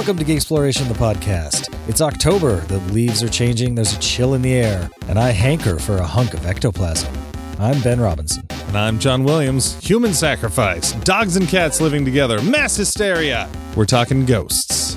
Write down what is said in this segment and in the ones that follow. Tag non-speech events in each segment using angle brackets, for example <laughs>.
Welcome to Geek Exploration, the podcast. It's October, the leaves are changing, there's a chill in the air, and I hanker for a hunk of ectoplasm. I'm Ben Robinson. And I'm John Williams. Human sacrifice, dogs and cats living together, mass hysteria. We're talking ghosts.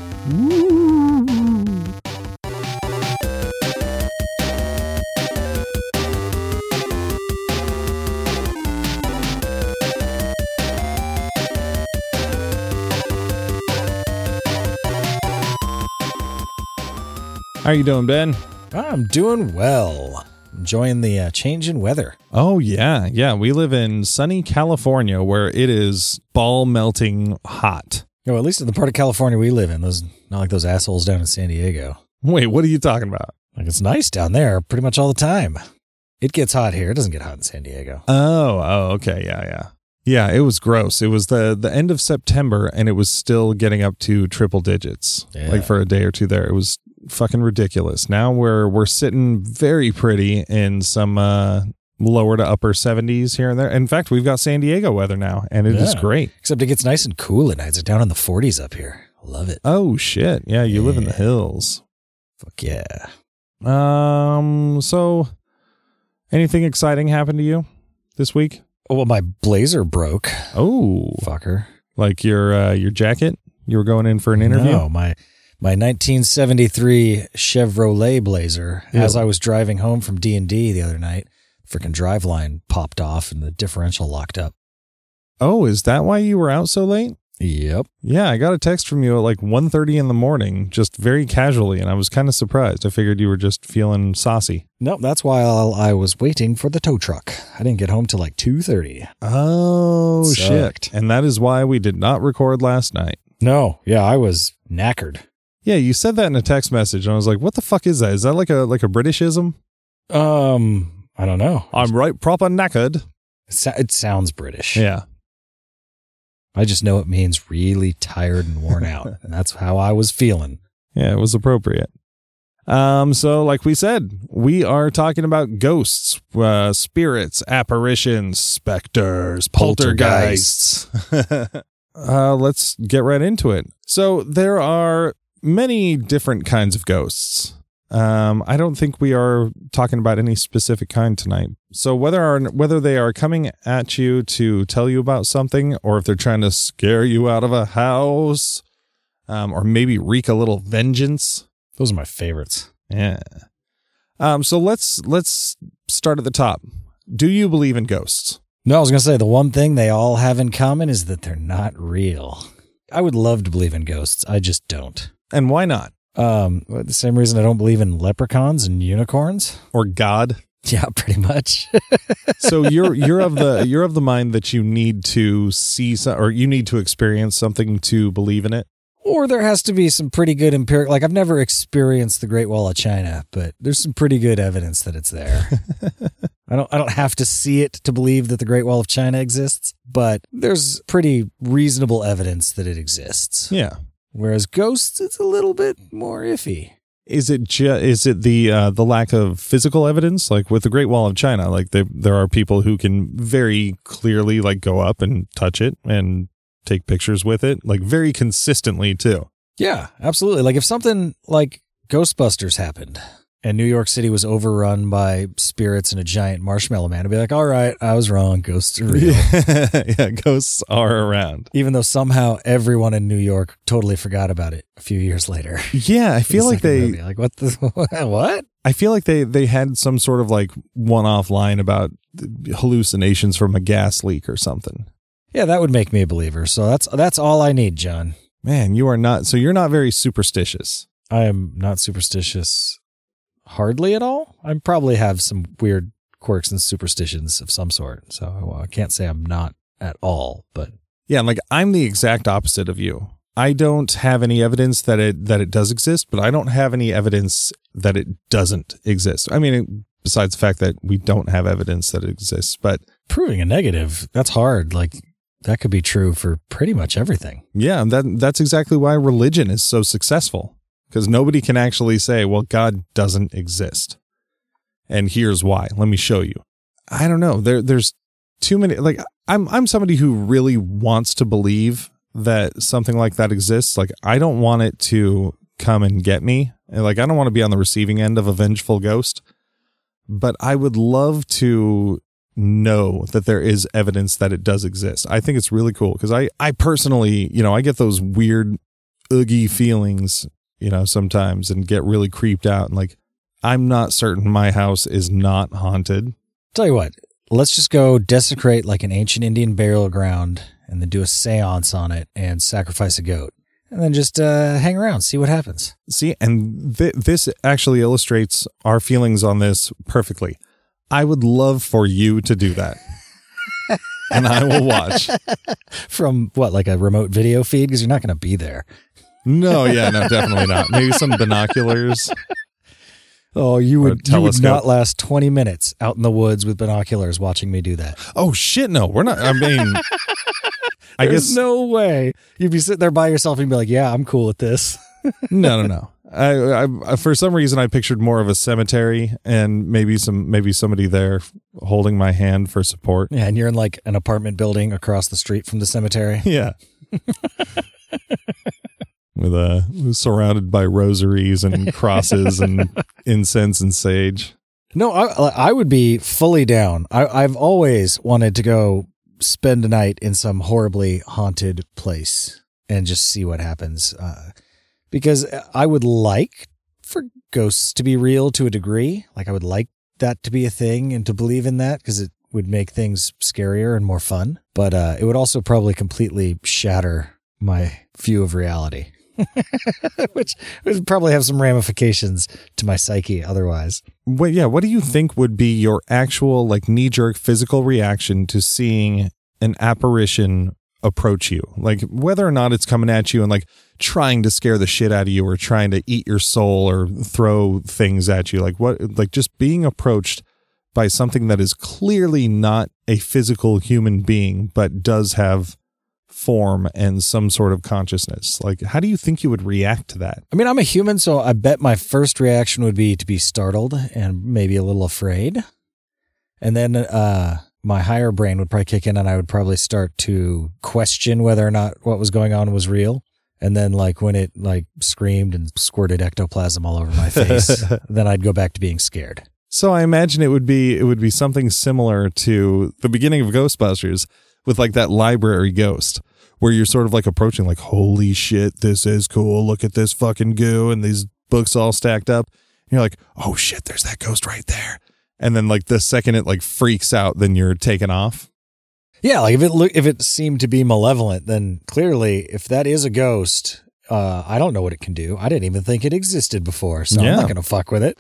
How you doing, Ben? I'm doing well. Enjoying the uh, change in weather. Oh yeah, yeah. We live in sunny California where it is ball melting hot. Oh, at least in the part of California we live in, those not like those assholes down in San Diego. Wait, what are you talking about? Like it's nice down there pretty much all the time. It gets hot here. It doesn't get hot in San Diego. Oh, oh, okay, yeah, yeah. Yeah, it was gross. It was the the end of September and it was still getting up to triple digits. Yeah. Like for a day or two there. It was fucking ridiculous. Now we're we're sitting very pretty in some uh lower to upper 70s here and there. In fact, we've got San Diego weather now and it is Yeah. great. Except it gets nice and cool at nights. It's down in the 40s up here. Love it. Oh shit. Yeah, you live in the hills. Fuck yeah. Um so anything exciting happened to you this week? Oh, well, my blazer broke. Oh, Fucker. like your uh your jacket? You were going in for an interview? No, my my 1973 Chevrolet Blazer. Yeah. As I was driving home from D and D the other night, freaking drive line popped off and the differential locked up. Oh, is that why you were out so late? Yep. Yeah, I got a text from you at like 1.30 in the morning, just very casually, and I was kind of surprised. I figured you were just feeling saucy. Nope. That's while I was waiting for the tow truck. I didn't get home till like 2:30. Oh, Sucked. shit. And that is why we did not record last night. No. Yeah, I was knackered. Yeah, you said that in a text message, and I was like, what the fuck is that? Is that like a like a Britishism? Um, I don't know. I'm right proper knackered. It, so- it sounds British. Yeah. I just know it means really tired and worn out, <laughs> and that's how I was feeling. Yeah, it was appropriate. Um, so like we said, we are talking about ghosts, uh, spirits, apparitions, specters, poltergeists. <laughs> uh, let's get right into it. So there are many different kinds of ghosts. Um, I don't think we are talking about any specific kind tonight. So whether whether they are coming at you to tell you about something, or if they're trying to scare you out of a house, um, or maybe wreak a little vengeance. Those are my favorites. Yeah. Um, so let's let's start at the top. Do you believe in ghosts? No, I was to say the one thing they all have in common is that they're not real. I would love to believe in ghosts. I just don't. And why not? Um, the same reason I don't believe in leprechauns and unicorns. Or God? Yeah, pretty much. <laughs> So you're you're of the you're of the mind that you need to see some, or you need to experience something to believe in it. or there has to be some pretty good empirical. Like I've never experienced the Great Wall of China, but there's some pretty good evidence that it's there. <laughs> I don't. I don't have to see it to believe that the Great Wall of China exists, but there's pretty reasonable evidence that it exists. Yeah. Whereas ghosts, it's a little bit more iffy. Is it ju- is it the uh, the lack of physical evidence like with the Great Wall of China like they, there are people who can very clearly like go up and touch it and take pictures with it like very consistently too. Yeah, absolutely. Like if something like Ghostbusters happened and New York City was overrun by spirits and a giant marshmallow man, I'd be like, all right, I was wrong. Ghosts are real. <laughs> yeah, ghosts are around. Even though somehow everyone in New York totally forgot about it a few years later. Yeah, I <laughs> feel like they movie. like what the <laughs> what? I feel like they they had some sort of like one-off line about hallucinations from a gas leak or something. Yeah, that would make me a believer. So that's that's all I need, John. Man, you are not so you're not very superstitious. I am not superstitious hardly at all. I probably have some weird quirks and superstitions of some sort. So well, I can't say I'm not at all, but Yeah, like I'm the exact opposite of you. I don't have any evidence that it that it does exist, but I don't have any evidence that it doesn't exist. I mean, besides the fact that we don't have evidence that it exists, but proving a negative, that's hard. Like that could be true for pretty much everything. yeah, that that's exactly why religion is so successful because nobody can actually say, "Well, God doesn't exist." And here's why. Let me show you. I don't know. There there's too many like I'm I'm somebody who really wants to believe that something like that exists, like I don't want it to come and get me. And, Like I don't want to be on the receiving end of a vengeful ghost, but I would love to know that there is evidence that it does exist. I think it's really cool because I I personally, you know, I get those weird oogie feelings, you know, sometimes and get really creeped out and like I'm not certain my house is not haunted. Tell you what, let's just go desecrate like an ancient Indian burial ground and then do a seance on it and sacrifice a goat. And then just uh, hang around, see what happens. See, and th- this actually illustrates our feelings on this perfectly. I would love for you to do that. <laughs> and I will watch. From what, like a remote video feed? Because you're not going to be there. No, yeah, no, definitely not. Maybe some binoculars. Oh, you would, you would not last 20 minutes out in the woods with binoculars watching me do that. Oh shit, no, we're not. I mean, <laughs> I There's guess no way. You'd be sitting there by yourself and be like, yeah, I'm cool with this. <laughs> no, no, no. I, I, for some reason, I pictured more of a cemetery and maybe some, maybe somebody there holding my hand for support. Yeah, and you're in like an apartment building across the street from the cemetery. Yeah. <laughs> With a surrounded by rosaries and <laughs> crosses and incense and sage. No, I, I would be fully down. I, I've always wanted to go spend a night in some horribly haunted place and just see what happens. Uh, because I would like for ghosts to be real to a degree. Like I would like that to be a thing and to believe in that because it would make things scarier and more fun. But uh, it would also probably completely shatter my view of reality. <laughs> Which would probably have some ramifications to my psyche otherwise. What yeah, what do you think would be your actual like knee jerk physical reaction to seeing an apparition approach you? Like whether or not it's coming at you and like trying to scare the shit out of you or trying to eat your soul or throw things at you. Like what like just being approached by something that is clearly not a physical human being but does have form and some sort of consciousness. Like how do you think you would react to that? I mean, I'm a human, so I bet my first reaction would be to be startled and maybe a little afraid. And then uh, my higher brain would probably kick in and I would probably start to question whether or not what was going on was real. And then like when it like screamed and squirted ectoplasm all over my <laughs> face, then I'd go back to being scared. So I imagine it would be it would be something similar to the beginning of Ghostbusters with like that library ghost where you're sort of like approaching like holy shit this is cool look at this fucking goo and these books all stacked up and you're like oh shit there's that ghost right there and then like the second it like freaks out then you're taken off Yeah, like if it look if it seemed to be malevolent, then clearly if that is a ghost, uh, I don't know what it can do. I didn't even think it existed before, so I'm not gonna fuck with it.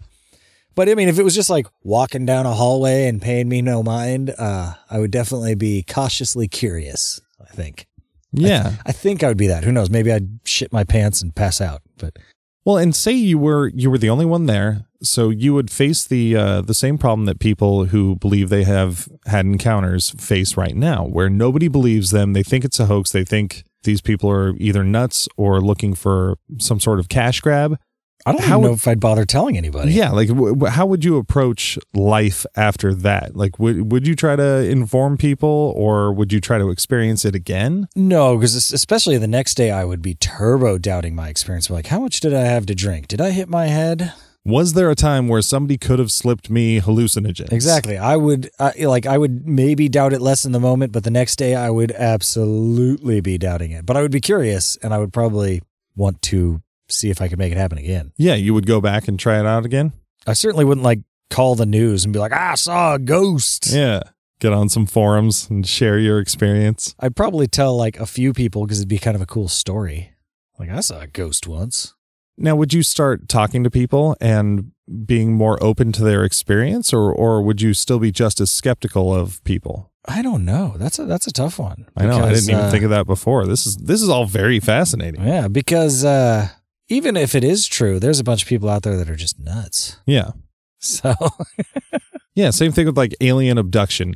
But I mean, if it was just like walking down a hallway and paying me no mind, uh, I would definitely be cautiously curious. I think. Yeah I think I would be that. Who knows? Maybe I'd shit my pants and pass out. But Well, and say you were you were the only one there, so you would face the uh, the same problem that people who believe they have had encounters face right now, where nobody believes them. They think it's a hoax. They think these people are either nuts or looking for some sort of cash grab. I don't How know would- if I'd bother telling anybody. Yeah, like w- how would you approach life after that? Like, would would you try to inform people, or would you try to experience it again? No, because especially the next day, I would be turbo doubting my experience. Like, how much did I have to drink? Did I hit my head? Was there a time where somebody could have slipped me hallucinogens? Exactly. I would uh, like I would maybe doubt it less in the moment, but the next day I would absolutely be doubting it. But I would be curious, and I would probably want to see if I could make it happen again. Yeah, you would go back and try it out again. I certainly wouldn't like call the news and be like, "I saw a ghost." Yeah. Get on some forums and share your experience. I'd probably tell like a few people because it'd be kind of a cool story. Like I saw a ghost once. Now, would you start talking to people and being more open to their experience or or would you still be just as skeptical of people? I don't know. That's a that's a tough one. I know, I because, didn't even uh, think of that before. This is this is all very fascinating. Yeah, because uh, even if it is true, there's a bunch of people out there that are just nuts. Yeah. So <laughs> Yeah, same thing with like alien abduction.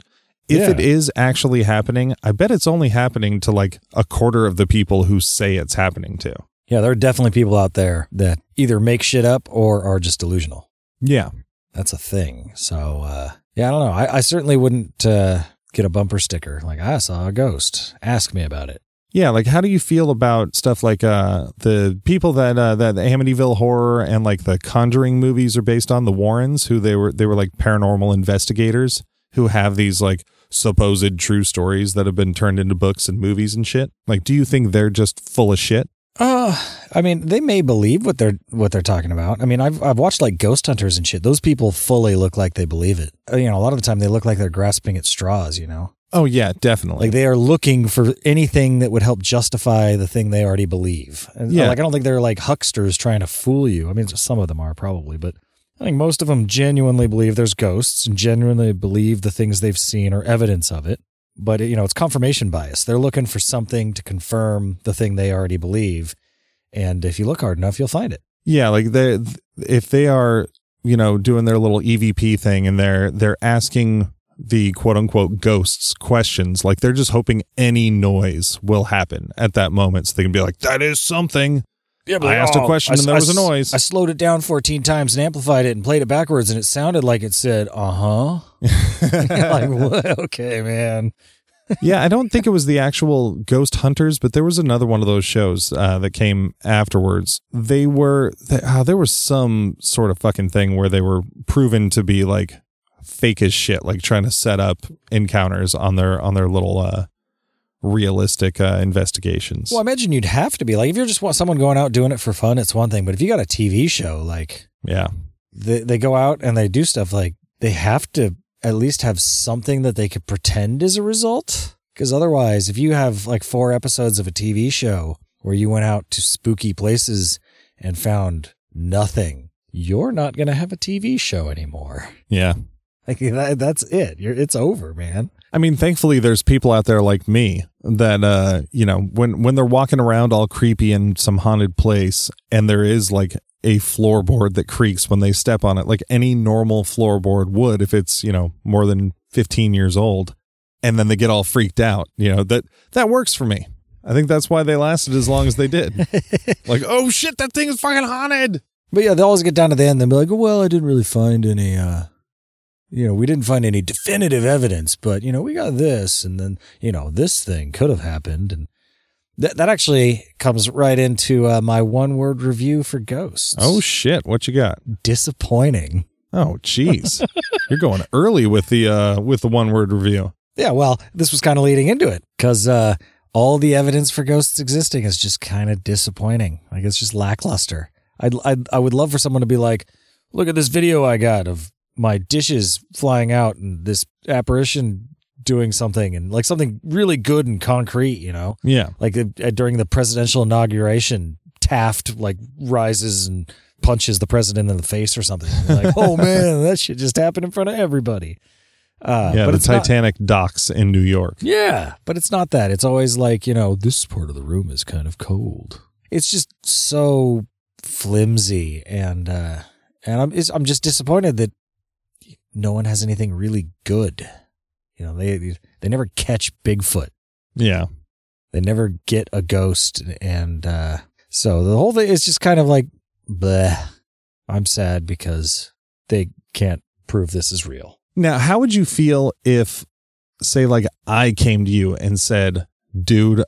If Yeah. it is actually happening, I bet it's only happening to like a quarter of the people who say it's happening to. yeah, there are definitely people out there that either make shit up or are just delusional. Yeah. That's a thing. So uh, yeah, I don't know. I, I certainly wouldn't uh, get a bumper sticker like I saw a ghost. Ask me about it. Yeah, like how do you feel about stuff like uh the people that uh that the Amityville horror and like the Conjuring movies are based on the Warrens who they were they were like paranormal investigators who have these like supposed true stories that have been turned into books and movies and shit. Like do you think they're just full of shit? Uh, I mean, they may believe what they're what they're talking about. I mean, I've I've watched like ghost hunters and shit. Those people fully look like they believe it. Uh, You know, a lot of the time they look like they're grasping at straws. You know, Oh yeah, definitely. like they are looking for anything that would help justify the thing they already believe. And Yeah. like I don't think they're like hucksters trying to fool you. I mean, some of them are probably, but I think most of them genuinely believe there's ghosts and genuinely believe the things they've seen are evidence of it. But you know, it's confirmation bias. They're looking for something to confirm the thing they already believe. And if you look hard enough, you'll find it. Yeah, like they if they are, you know, doing their little EVP thing and they're they're asking the quote unquote ghosts questions, like they're just hoping any noise will happen at that moment so they can be like, That is something. Yeah, I asked a question and there was a noise. I slowed it down 14 times and amplified it and played it backwards, and it sounded like it said, <laughs> uh huh. like, <laughs> what? Okay, man. yeah, I don't think it was the actual Ghost Hunters, but there was another one of those shows uh, that came afterwards. They were th- uh, there was some sort of fucking thing where they were proven to be like fake as shit, like trying to set up encounters on their on their little uh, realistic uh, investigations. Well, I imagine you'd have to be like, if you're just want someone going out doing it for fun, it's one thing. But if you got a TV show, like Yeah, they, they go out and they do stuff, like they have to at least have something that they could pretend is a result. Because otherwise, if you have like four episodes of a TV show where you went out to spooky places and found nothing, you're not going to have a TV show anymore. yeah. Like that, that's it. You're, it's over, man. I mean, thankfully, there's people out there like me that, uh, you know, when when they're walking around all creepy in some haunted place, and there is like a floorboard that creaks when they step on it, like any normal floorboard would, if it's you know more than 15 years old, and then they get all freaked out. You know that that works for me. I think that's why they lasted as long as they did. <laughs> like, oh shit, that thing is fucking haunted. But yeah, they always get down to the end and be like, well, I didn't really find any, uh, you know, we didn't find any definitive evidence, but, you know, we got this. And then, you know, this thing could have happened. And that, that actually comes right into uh, my one word review for Ghosts. Oh shit, what you got? disappointing. Oh jeez, <laughs> you're going early with the uh with the one word review. Yeah, well, this was kind of leading into it because uh, all the evidence for ghosts existing is just kind of disappointing. Like it's just lackluster. I'd, I'd I would love for someone to be like, "Look at this video I got of my dishes flying out and this apparition doing something and like something really good and concrete." You know, Yeah. like uh, during the presidential inauguration, Taft like rises and punches the president in the face or something. You're like, <laughs> oh man, that shit just happened in front of everybody. Uh, yeah, but the it's not- Titanic docks in New York. yeah, but it's not that. It's always like, you know, this part of the room is kind of cold. It's just so flimsy and uh and I'm I'm just disappointed that no one has anything really good. You know, they they never catch Bigfoot. Yeah. They never get a ghost and uh so the whole thing is just kind of like bleh. I'm sad because they can't prove this is real. Now, how would you feel if, say, like I came to you and said, dude,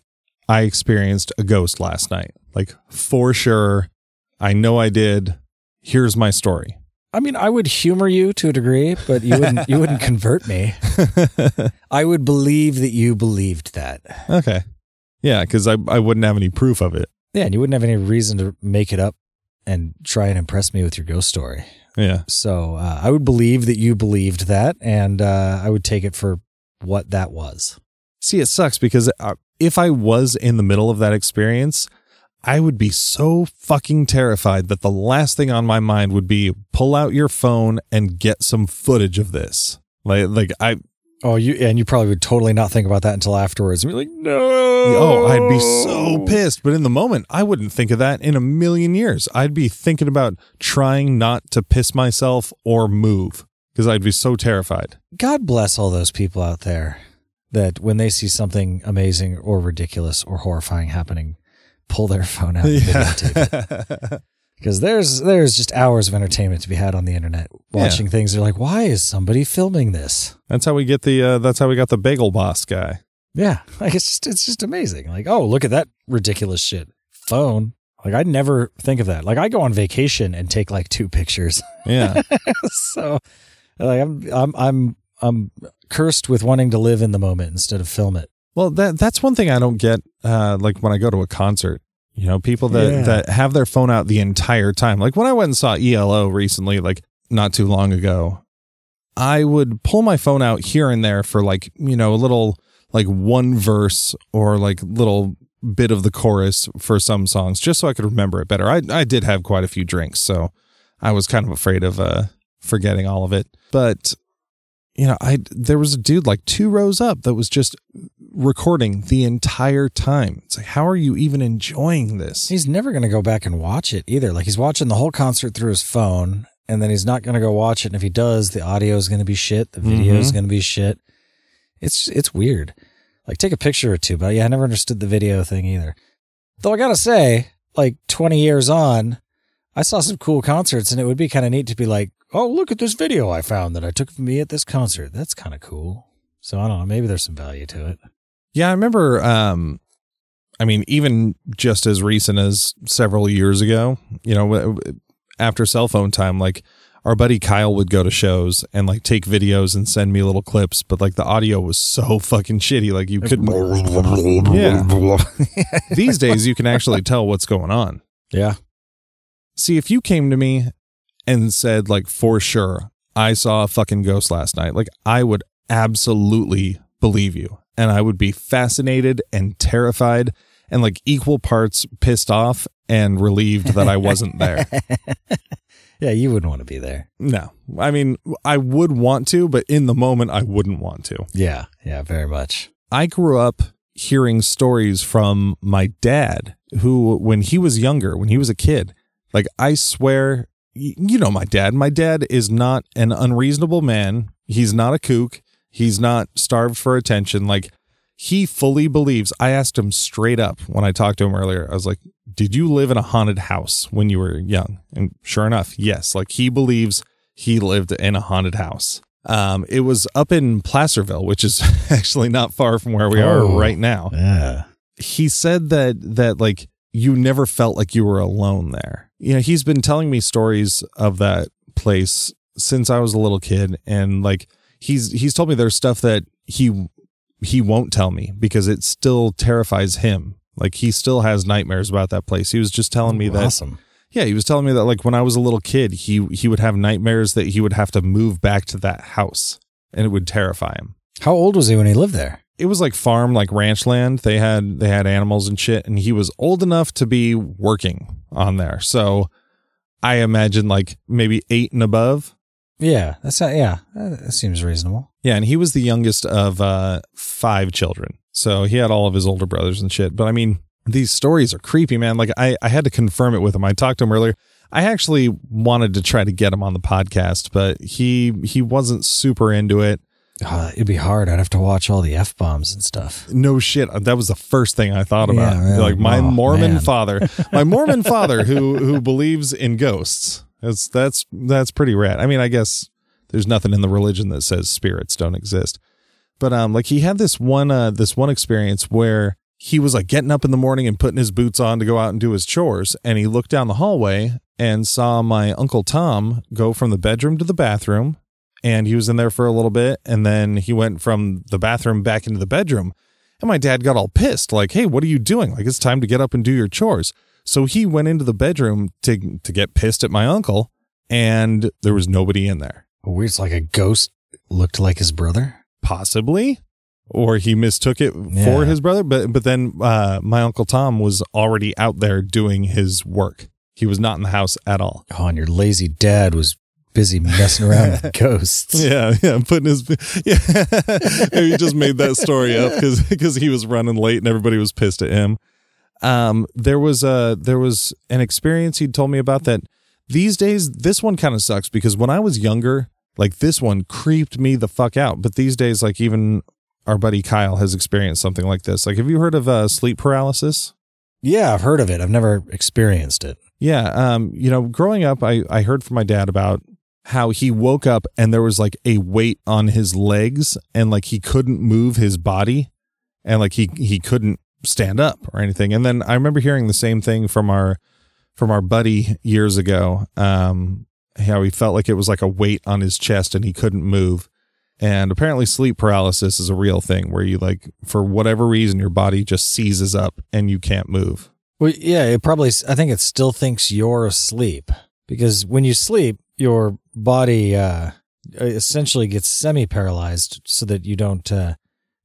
I experienced a ghost last night? Like, for sure. I know I did. Here's my story. I mean, I would humor you to a degree, but you wouldn't you wouldn't <laughs> convert me. I would believe that you believed that. okay. Yeah, because I, I wouldn't have any proof of it. Yeah, and you wouldn't have any reason to make it up and try and impress me with your ghost story. Yeah. So uh, I would believe that you believed that, and uh, I would take it for what that was. See, it sucks because uh, if I was in the middle of that experience, I would be so fucking terrified that the last thing on my mind would be pull out your phone and get some footage of this. Like, like I, Oh, you and you probably would totally not think about that until afterwards and be like, no. oh, I'd be so pissed. But in the moment, I wouldn't think of that in a million years. I'd be thinking about trying not to piss myself or move because I'd be so terrified. God bless all those people out there that when they see something amazing or ridiculous or horrifying happening, pull their phone out <laughs> videotape. Because there's there's just hours of entertainment to be had on the internet watching things. They're like, why is somebody filming this? That's how we get the. Uh, that's how we got the bagel boss guy. Yeah, <laughs> like it's just it's just amazing. Like, oh, look at that ridiculous shit. Phone. Like I'd never think of that. Like I go on vacation and take like two pictures. Yeah. <laughs> so like I'm I'm I'm I'm cursed with wanting to live in the moment instead of film it. Well, that that's one thing I don't get. Uh, like when I go to a concert, you know, people that Yeah. that have their phone out the entire time. Like when I went and saw ELO recently, like not too long ago, I would pull my phone out here and there for like you know a little like one verse or like little bit of the chorus for some songs, just so I could remember it better. I I did have quite a few drinks, so I was kind of afraid of uh forgetting all of it, but you know, I there was a dude like two rows up that was just recording the entire time. It's like, how are you even enjoying this? He's never going to go back and watch it either. Like he's watching the whole concert through his phone and then he's not going to go watch it and if he does, the audio is going to be shit, the video is Mhm. going to be shit. It's it's weird. Like take a picture or two, but yeah, I never understood the video thing either. Though I got to say, like 20 years on, I saw some cool concerts and it would be kind of neat to be like, "Oh, look at this video I found that I took of me at this concert." That's kind of cool. So I don't know, maybe there's some value to it. Yeah, I remember. Um, I mean, even just as recent as several years ago, you know, after cell phone time, like our buddy Kyle would go to shows and like take videos and send me little clips, but like the audio was so fucking shitty, like you couldn't. Yeah. <laughs> These days, you can actually tell what's going on. Yeah. See, if you came to me and said, like, for sure, I saw a fucking ghost last night, like, I would absolutely believe you. And I would be fascinated and terrified and like equal parts pissed off and relieved that I wasn't there. <laughs> yeah, you wouldn't want to be there. No, I mean, I would want to, but in the moment, I wouldn't want to. Yeah, yeah, very much. I grew up hearing stories from my dad, who, when he was younger, when he was a kid, like I swear, you know, my dad, my dad is not an unreasonable man. He's not a kook. He's not starved for attention. Like he fully believes. I asked him straight up when I talked to him earlier. I was like, Did you live in a haunted house when you were young? And sure enough, yes. Like he believes he lived in a haunted house. Um, it was up in Placerville, which is <laughs> actually not far from where we are Oh. right now. Yeah. He said that that like you never felt like you were alone there. You know, he's been telling me stories of that place since I was a little kid, and like he's he's told me there's stuff that he he won't tell me because it still terrifies him. Like he still has nightmares about that place. He was just telling me oh, that awesome. yeah, he was telling me that like when I was a little kid, he he would have nightmares that he would have to move back to that house and it would terrify him. How old was he when he lived there? It was like farm like ranch land. They had they had animals and shit and he was old enough to be working on there. So I imagine like maybe 8 and above. Yeah, that's not, yeah, that seems reasonable. Yeah, and he was the youngest of uh five children. So he had all of his older brothers and shit. But I mean, these stories are creepy, man. Like I, I had to confirm it with him. I talked to him earlier. I actually wanted to try to get him on the podcast, but he he wasn't super into it. Uh, it'd be hard. I'd have to watch all the f bombs and stuff. No shit. That was the first thing I thought about. Yeah, yeah. Like my Oh, Mormon man. father, my Mormon father who who believes in ghosts. That's that's that's pretty rad. I mean, I guess there's nothing in the religion that says spirits don't exist. But um like he had this one uh this one experience where he was like getting up in the morning and putting his boots on to go out and do his chores and he looked down the hallway and saw my uncle Tom go from the bedroom to the bathroom and he was in there for a little bit and then he went from the bathroom back into the bedroom and my dad got all pissed like hey what are you doing like it's time to get up and do your chores so he went into the bedroom to to get pissed at my uncle and there was nobody in there Weird. It's like a ghost looked like his brother. possibly or he mistook it Yeah. for his brother but but then uh my uncle Tom was already out there doing his work he was not in the house at all Oh, and your lazy dad was busy messing around with <laughs> ghosts. Yeah, yeah, putting his <laughs> yeah. <laughs> He just made that story up because because he was running late and everybody was pissed at him. Um, there was a there was an experience he'd told me about that. These days, this one kind of sucks because when I was younger, like this one creeped me the fuck out. But these days, like even our buddy Kyle has experienced something like this. Like, have you heard of uh, sleep paralysis? Yeah, I've heard of it. I've never experienced it. Yeah, um, you know, growing up, I I heard from my dad about how he woke up and there was like a weight on his legs and like he couldn't move his body and like he he couldn't stand up or anything. And then I remember hearing the same thing from our from our buddy years ago. Um, how he felt like it was like a weight on his chest and he couldn't move. And apparently, sleep paralysis is a real thing where you like, for whatever reason, your body just seizes up and you can't move. Well, yeah, it probably, I think it still thinks you're asleep because when you sleep, your body uh, essentially gets semi paralyzed so that you don't uh,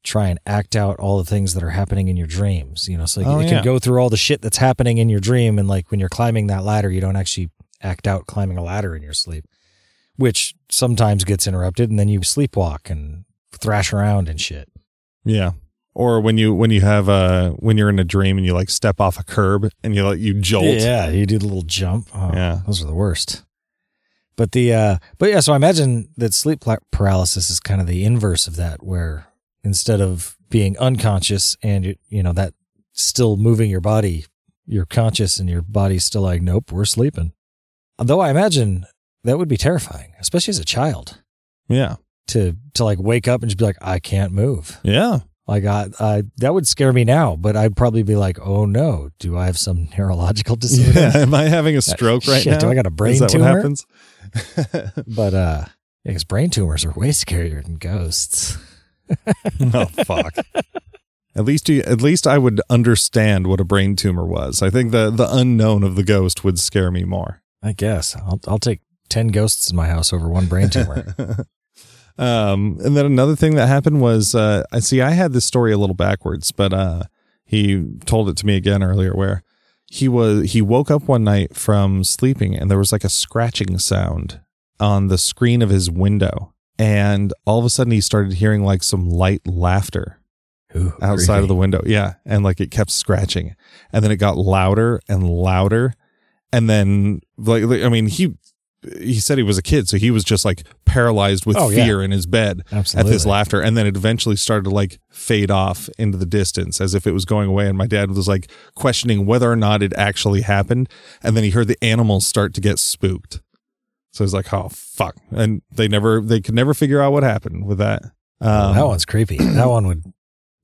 try and act out all the things that are happening in your dreams. You know, so like, Oh, it yeah. can go through all the shit that's happening in your dream. And like when you're climbing that ladder, you don't actually act out climbing a ladder in your sleep, which sometimes gets interrupted. And then you sleepwalk and thrash around and shit. Yeah. Or when you when you have uh when you're in a dream and you like step off a curb and you like you jolt. Yeah, you do the little jump. Oh, Yeah. those are the worst. But the uh but yeah, so I imagine that sleep paralysis is kind of the inverse of that where instead of being unconscious and you, you know that still moving your body, you're conscious and your body's still like nope, we're sleeping. Though I imagine that would be terrifying, especially as a child Yeah. to to like wake up and just be like I can't move. Yeah. Like I, I that would scare me now, but I'd probably be like, "Oh no, do I have some neurological disorder?" Yeah. <laughs> Am I having a stroke right Shit, now? do I got a brain Is that tumor? what happens? <laughs> But uh, yeah, 'cause brain tumors are way scarier than ghosts. <laughs> oh fuck. At least you, at least I would understand what a brain tumor was. I think the the unknown of the ghost would scare me more. I guess I'll I'll take ten ghosts in my house over one brain tumor. <laughs> um, and then another thing that happened was, uh, I see I had this story a little backwards, but uh, he told it to me again earlier, where he was he woke up one night from sleeping and there was like a scratching sound on the screen of his window, and all of a sudden he started hearing like some light laughter Ooh, outside of the window. Yeah. And like it kept scratching. And then it got louder and louder. And then like I mean, he he said he was a kid, so he was just like paralyzed with Oh, yeah. fear in his bed Absolutely. at this laughter. And then it eventually started to like fade off into the distance as if it was going away. And my dad was like questioning whether or not it actually happened. And then he heard the animals start to get spooked. So he's like, oh fuck. And they never they could never figure out what happened with that. Oh, Um, that one's creepy. that <clears throat> one would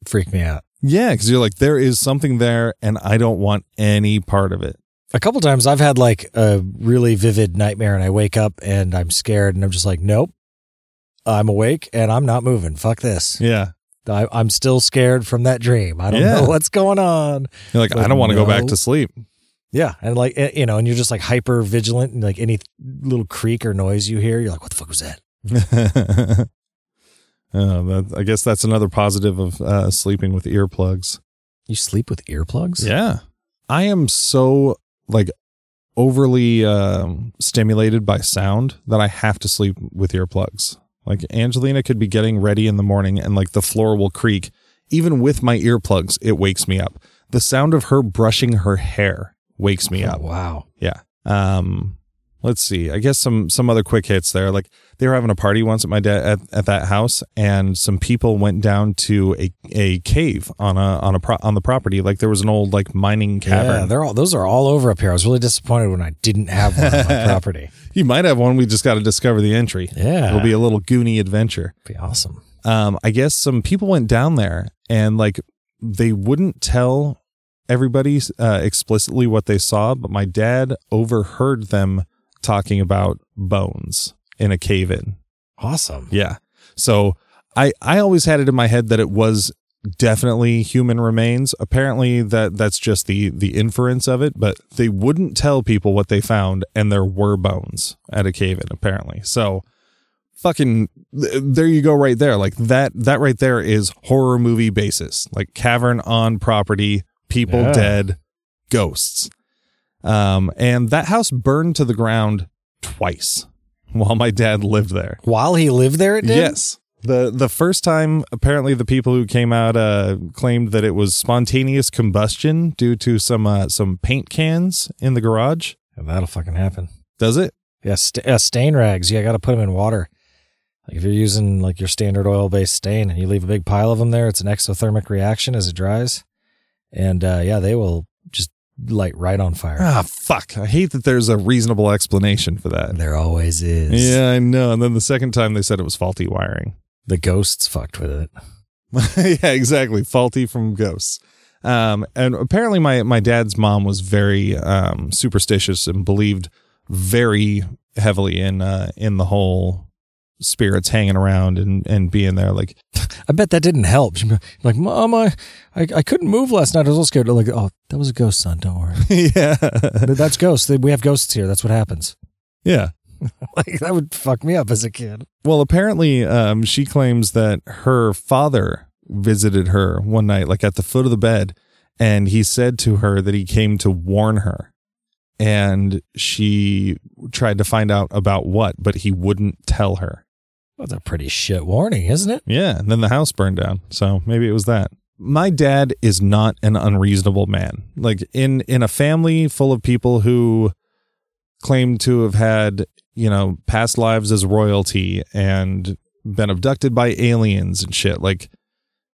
freak me out. Yeah, because you're like, there is something there, and I don't want any part of it. A couple times I've had like a really vivid nightmare, and I wake up and I'm scared, and I'm just like, nope, I'm awake and I'm not moving. Fuck this. Yeah, I, I'm still scared from that dream. I don't Yeah. know <laughs> what's going on. you're like, Like, I don't want to go back to sleep. Yeah, and like eh, you know, and you're just like hyper vigilant, and like any little creak or noise you hear, you're like, "What the fuck was that?" Uh, <laughs> that, I guess that's another positive of uh, sleeping with earplugs. You sleep with earplugs? Yeah, I am so like overly um, stimulated by sound that I have to sleep with earplugs. Like Angelina could be getting ready in the morning, and like the floor will creak. Even with my earplugs, it wakes me up. The sound of her brushing her hair wakes me Oh, up. wow. Yeah. Um, let's see. I guess some some other quick hits there. Like they were having a party once at my dad at, at that house, and some people went down to a, a cave on a on a pro- on the property. Like there was an old like mining cavern. Yeah, they're all those are all over up here. I was really disappointed when I didn't have one on my <laughs> property. you might have one. We just got to discover the entry. Yeah, It'll be a little Goonie adventure. be awesome. um, I guess some people went down there and like they wouldn't tell everybody uh, explicitly what they saw, but my dad overheard them talking about bones in a cave in. Awesome. Yeah. So I I always had it in my head that it was definitely human remains. Apparently that that's just the the inference of it, but they wouldn't tell people what they found and there were bones at a cave in apparently. So fucking th- there you go right there. Like that that right there is horror movie basis. Like cavern on property, people Yeah. dead, ghosts. Um and that house burned to the ground twice while my dad lived there. While he lived there, it did. Yes. The the first time apparently the people who came out uh claimed that it was spontaneous combustion due to some uh, some paint cans in the garage. Yeah, that'll fucking happen. Does it? Yeah, st- uh, stain rags. Yeah, got to put them in water. Like if you're using like your standard oil based stain and you leave a big pile of them there, it's an exothermic reaction as it dries, and uh, yeah, they will just light right on fire. Ah fuck. I hate that there's a reasonable explanation for that. There always is. Yeah, I know. And then the second time they said it was faulty wiring. the ghosts fucked with it. <laughs> yeah, exactly. Faulty from ghosts. Um, and apparently my my dad's mom was very um, superstitious and believed very heavily in uh, in the whole spirits hanging around and, and being there. Like, <laughs> I bet that didn't help. Like, Mom, I, I, I couldn't move last night. I was all scared. Like, oh, that was a ghost, son. Don't worry. <laughs> yeah, That's ghosts. We have ghosts here. That's what happens. yeah. <laughs> Like that would fuck me up as a kid. Well, apparently, um, she claims that her father visited her one night, like at the foot of the bed, and he said to her that he came to warn her. And she tried to find out about what, but he wouldn't tell her. That's a pretty shit warning, isn't it? Yeah, and then the house burned down. So maybe it was that. My dad is not an unreasonable man. Like in in a family full of people who claim to have had, you know, past lives as royalty and been abducted by aliens and shit. Like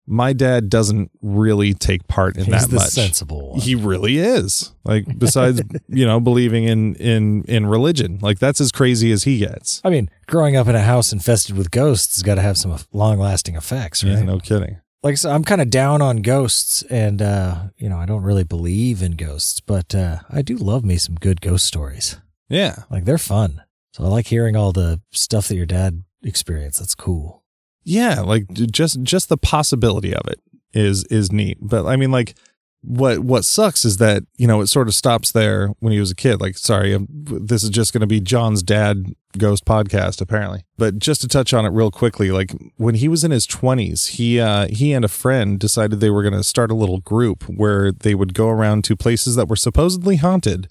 my dad doesn't really take part in He's that the much. sensible one. He really is. Like besides, <laughs> you know, believing in in in religion. Like that's as crazy as he gets. I mean, growing up in a house infested with ghosts has got to have some long lasting effects, right? Yeah, no kidding. Like, so I'm kind of down on ghosts, and, uh, you know, I don't really believe in ghosts, but uh, I do love me some good ghost stories. Yeah. Like, they're fun. So I like hearing all the stuff that your dad experienced. That's cool. Yeah like just just the possibility of it is is neat. But i mean like what what sucks is that you know it sort of stops there when he was a kid. Like sorry um, this is just going to be john's dad ghost podcast apparently. But just to touch on it real quickly like when he was in his 20s he uh he and a friend decided they were going to start a little group where they would go around to places that were supposedly haunted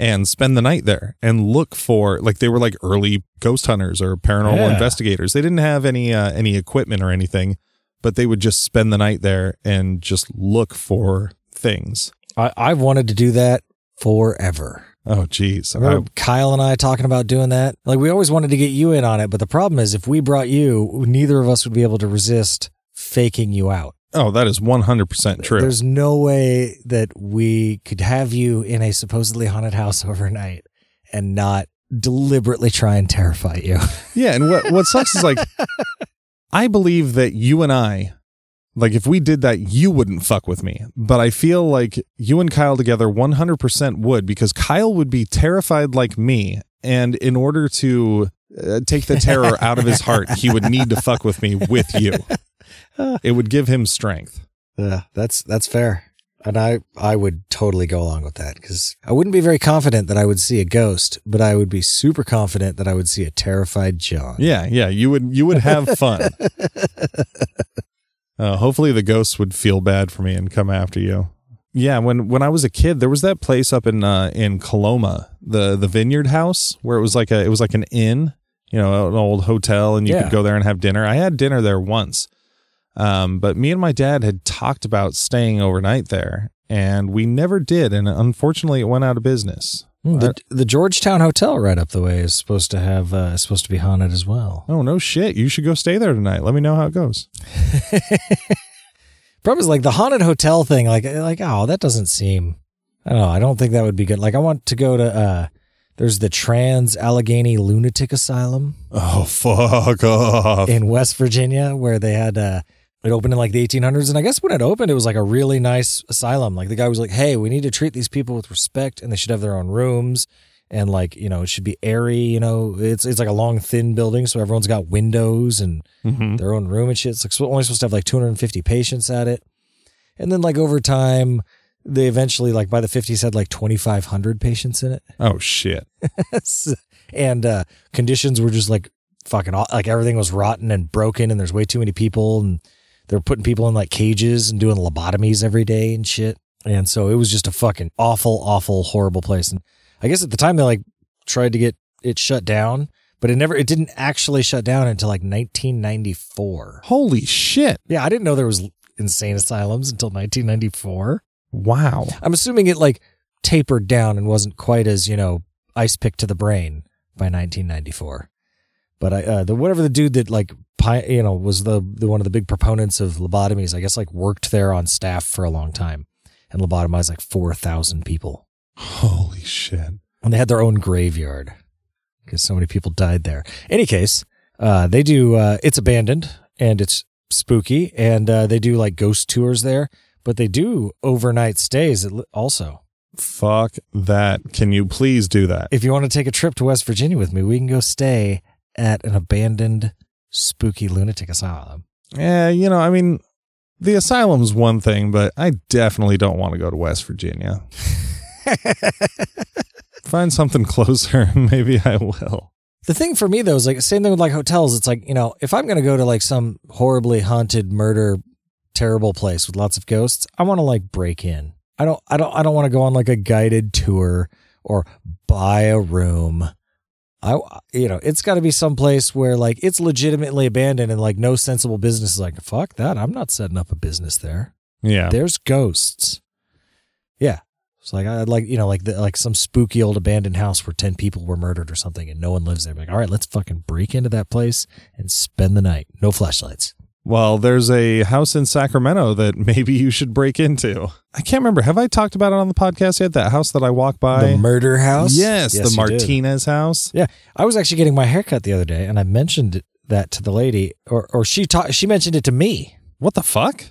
and spend the night there and look for like they were like early ghost hunters or paranormal Yeah. investigators. They didn't have any uh, any equipment or anything, but they would just spend the night there and just look for things. I, I've wanted to do that forever. Oh geez. I remember Kyle and I talking about doing that. Like, we always wanted to get you in on it, but the problem is if we brought you, neither of us would be able to resist faking you out. Oh, that is 100% true. There's no way that we could have you in a supposedly haunted house <laughs> overnight and not deliberately try and terrify you. <laughs> Yeah, and what what sucks is like <laughs> I believe that you and I like if we did that you wouldn't fuck with me. But I feel like you and Kyle together 100% would because Kyle would be terrified like me and in order to uh, take the terror out of his heart, he would need to fuck with me with you. <laughs> It would give him strength. Yeah, that's that's fair. And I I would totally go along with that because I wouldn't be very confident that I would see a ghost, but I would be super confident that I would see a terrified John. Yeah, yeah, you would you would have fun. <laughs> Uh, hopefully the ghosts would feel bad for me and come after you. Yeah, when when I was a kid, there was that place up in uh, in Coloma, the the Vineyard House, where it was like a it was like an inn, you know, an old hotel, and you Yeah. could go there and have dinner. I had dinner there once, um, but me and my dad had talked about staying overnight there, and we never did, and unfortunately, it went out of business. Hmm, The, the Georgetown Hotel right up the way is supposed to have uh, is supposed to be haunted as well. Oh no shit! You should go stay there tonight. Let me know how it goes. <laughs> Problem is like the haunted hotel thing. Like like oh that doesn't seem. I don't know. I don't think that would be good. Like I want to go to. uh There's the Trans Allegheny Lunatic Asylum Oh fuck off! in West Virginia where they had. uh it opened in like the 1800s, and I guess when it opened, it was like a really nice asylum. Like the guy was like, "Hey, we need to treat these people with respect, and they should have their own rooms, and like you know, it should be airy. You know, it's it's like a long, thin building, so everyone's got windows and Mhm. their own room and shit. It's like only supposed to have like 250 patients at it. And then like over time, they eventually like by the 50s had like 2,500 patients in it. <laughs> Oh shit! and uh, conditions were just like fucking like everything was rotten and broken, and there's way too many people, and they're putting people in like cages and doing lobotomies every day and shit. And so it was just a fucking awful, awful, horrible place. And I guess at the time they like tried to get it shut down, but it never, it didn't actually shut down until like 1994. Holy shit! Yeah, I didn't know there was insane asylums until 1994. Wow. I'm assuming it like tapered down and wasn't quite as you know ice pick to the brain by 1994. But I, uh, the whatever the dude that like you know was the the one of the big proponents of lobotomies, I guess like worked there on staff for a long time and lobotomized like four thousand people, Holy shit. and they had their own graveyard because so many people died there. Any case, uh, they do. Uh, it's abandoned and it's spooky, and uh, they do like ghost tours there. But they do overnight stays also. Fuck that. Can you please do that? If you want to take a trip to West Virginia with me, we can go stay at an abandoned spooky lunatic asylum. Yeah, you know, I mean, the asylum's one thing, but I definitely don't want to go to West Virginia. <laughs> Find something closer, <laughs> maybe I will. The thing for me though is like same thing with like hotels. It's like you know if I'm gonna go to like some horribly haunted murder terrible place with lots of ghosts, I want to like break in. I don't I don't I don't want to go on like a guided tour or buy a room. I you know it's got to be someplace where like it's legitimately abandoned and like no sensible business is like fuck that I'm not setting up a business there. Yeah. There's ghosts. Yeah. It's like I'd like you know like the, like some spooky old abandoned house where ten people were murdered or something and no one lives there. Like all right, let's fucking break into that place and spend the night. No flashlights. Well, there's a house in Sacramento that <laughs> maybe you should break into. I can't remember. Have I talked about it on the podcast yet? That house that I walk by? the murder house. Yes, the you did. Martinez house. Yeah, I was actually getting my haircut the other day, and I mentioned that to the lady, or or she ta- she mentioned it to me. What the fuck?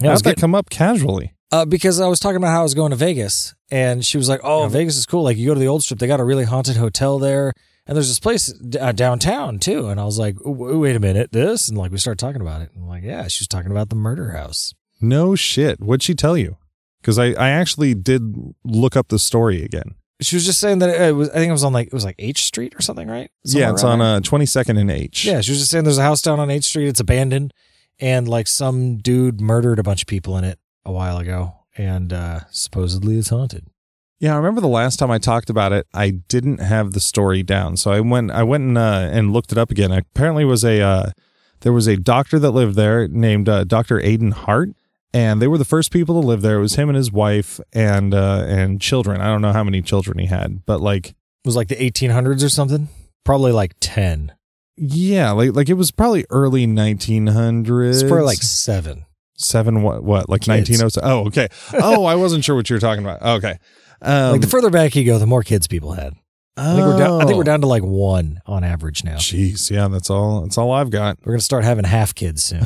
Yeah, was How'd that come up casually? Uh, because I was talking about how I was going to Vegas, and she was like, "Oh, Vegas is cool. Like, you go to the old strip, they got a really haunted hotel there, and there's this place uh, downtown too." And I was like, "Wait a minute, this?" And like, we started talking about it. And I'm like, "Yeah," she was talking about the murder house. No shit. What'd she tell you? Because I, I actually did look up the story again. She was just saying that it was. I think it was on like it was like H Street or something, right? yeah, it's on uh, 22nd and H. Yeah, she was just saying there's a house down on H Street. It's abandoned, and like some dude murdered a bunch of people in it a while ago, and uh supposedly it's haunted. Yeah, I remember the last time I talked about it, I didn't have the story down. So I went I went and uh, and looked it up again. Apparently it was a uh, there was a doctor that lived there named uh, Dr. Aiden Hart and they were the first people to live there. It was him and his wife and uh, and children. I don't know how many children he had, but like It was like the 1800s or something. Probably like 10. yeah, like like it was probably early 1900s. It's probably like seven. seven what what like Kids. 1907. Oh, okay. <laughs> Oh, I wasn't sure what you were talking about. Okay. Um, like the further back you go, the more kids people had. I think we're down. I think we're oh. down to like one on average now. Jeez, yeah, that's all. That's all I've got. We're gonna start having half kids soon.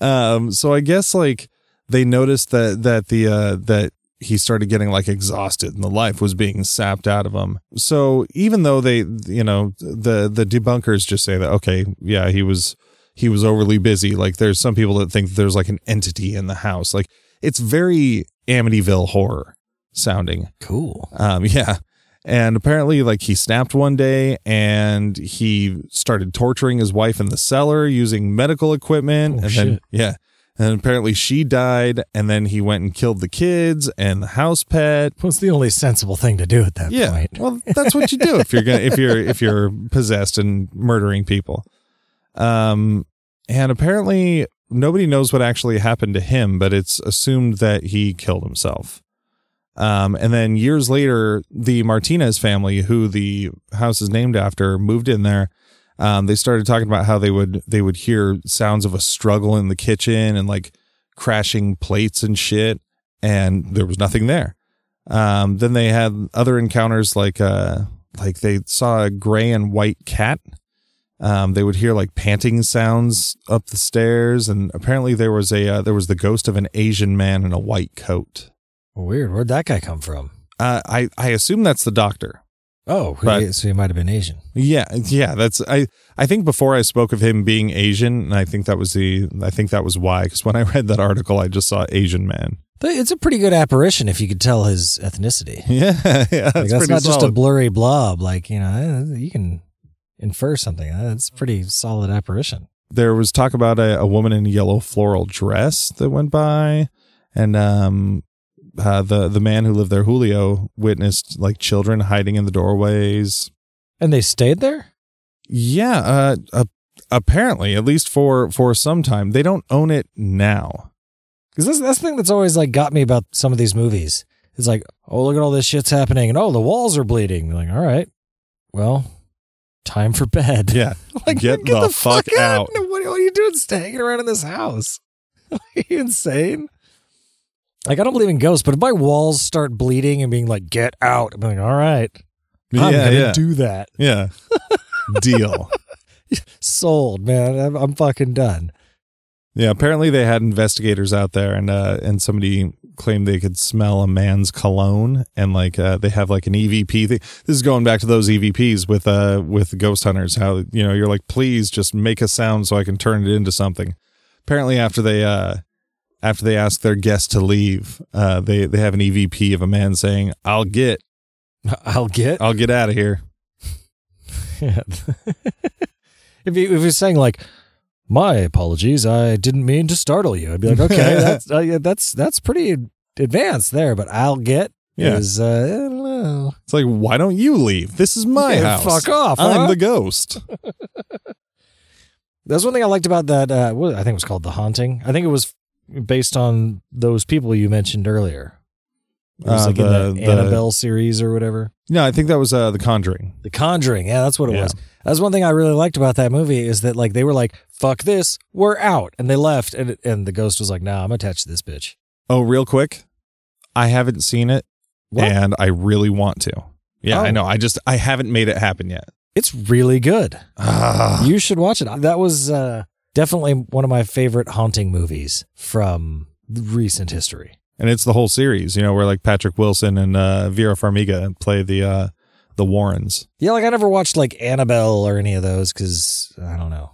<laughs> um, so I guess like they noticed that that the uh, that he started getting like exhausted and the life was being sapped out of him. So even though they, you know, the the debunkers just say that okay, yeah, he was he was overly busy. Like there's some people that think there's like an entity in the house. Like it's very Amityville horror sounding. cool. Um, <laughs> yeah. And apparently, like, he snapped one day and he started torturing his wife in the cellar using medical equipment. Oh, and then, yeah. And apparently, she died. And then he went and killed the kids and the house pet. What's the only sensible thing to do at that Yeah. point? Well, <laughs> that's what you do if you're gonna if you're if you're possessed and murdering people. Um, and apparently, nobody knows what actually happened to him, but it's assumed that he killed himself. Um, and then years later, the Martinez family, who the house is named after, moved in there. Um, they started talking about how they would they would hear sounds of a struggle in the kitchen and like crashing plates and shit, and there was nothing there. Um, then they had other encounters like uh like they saw a gray and white cat. Um, they would hear like panting sounds up the stairs, and apparently there was a uh, there was the ghost of an Asian man in a white coat. Weird. Where'd that guy come from? Uh, I I assume that's the doctor. Oh, But- he- so he might have been Asian. Yeah, yeah. That's I. I think before I spoke of him being Asian, and I think that was the. I think that was why. Because when I <laughs> read that article, I just saw Asian man. It's a pretty good apparition if you could tell his ethnicity. <laughs> Yeah, yeah. That's, Like, that's not just a blurry blob. Like you know, eh, you can infer something. That's a pretty solid apparition. there was talk about a, a woman in a yellow floral dress that went by, and um, uh, the the man who lived there, Julio, witnessed like children hiding in the doorways. And they stayed there. Yeah, uh, uh, apparently, at least for for some time, they don't own it now. Because that's that's the thing that's always like got me about some of these movies. It's like, oh, look at all this shit's happening, and oh, the walls are bleeding. You're like, all right, well, time for bed. Yeah, <laughs> like Get the fuck out. What, what are you doing? Stay hanging around in this house? <laughs> are you insane? Like, I don't believe in ghosts, but if my walls start bleeding and being like, get out, I'm like, all right, I'm yeah, gonna yeah, do that. yeah. <laughs> Deal. Sold, man. I'm, I'm fucking done. Yeah, apparently they had investigators out there, and uh, and somebody claimed they could smell a man's cologne, and like uh, they have like an EVP. Thing. This is going back to those EVPs with uh with ghost hunters. How you know you're like, please just make a sound so I can turn it into something. Apparently, after they uh after they ask their guest to leave, uh they they have an EVP of a man saying, "I'll get, I'll get. I'll get out of here." Yeah. <laughs> if he if he's saying like, "My apologies, I didn't mean to startle you," I'd be like, <laughs> "Okay, that's uh, yeah, that's that's pretty advanced there." But I'll get Yeah. is uh, I don't know. It's like, why don't you leave? This is my Yeah, house. fuck off, I'm huh? the ghost. <laughs> That's one thing I liked about that. Uh, I think it was called the haunting. I think it was based on those people you mentioned earlier. It was Uh, like in the- the, the- Annabelle series or whatever. No, I think that was uh, the Conjuring. The Conjuring. Yeah, that's what it Yeah. was. That's one thing I really liked about that movie is that like they were like, "Fuck this, we're out," and they left, and and the ghost was like, "Nah, I'm attached to this bitch." Oh, real quick, I haven't seen it, What? and I really want to. Yeah, I Oh. know. I just I haven't made it happen yet. It's really good. Ah, You should watch it. That was uh, definitely one of my favorite haunting movies from recent history. and it's the whole series. You know, where like Patrick Wilson and uh, Vera Farmiga play the uh, the Warrens. Yeah, like I never watched like Annabelle or any of those because I don't know.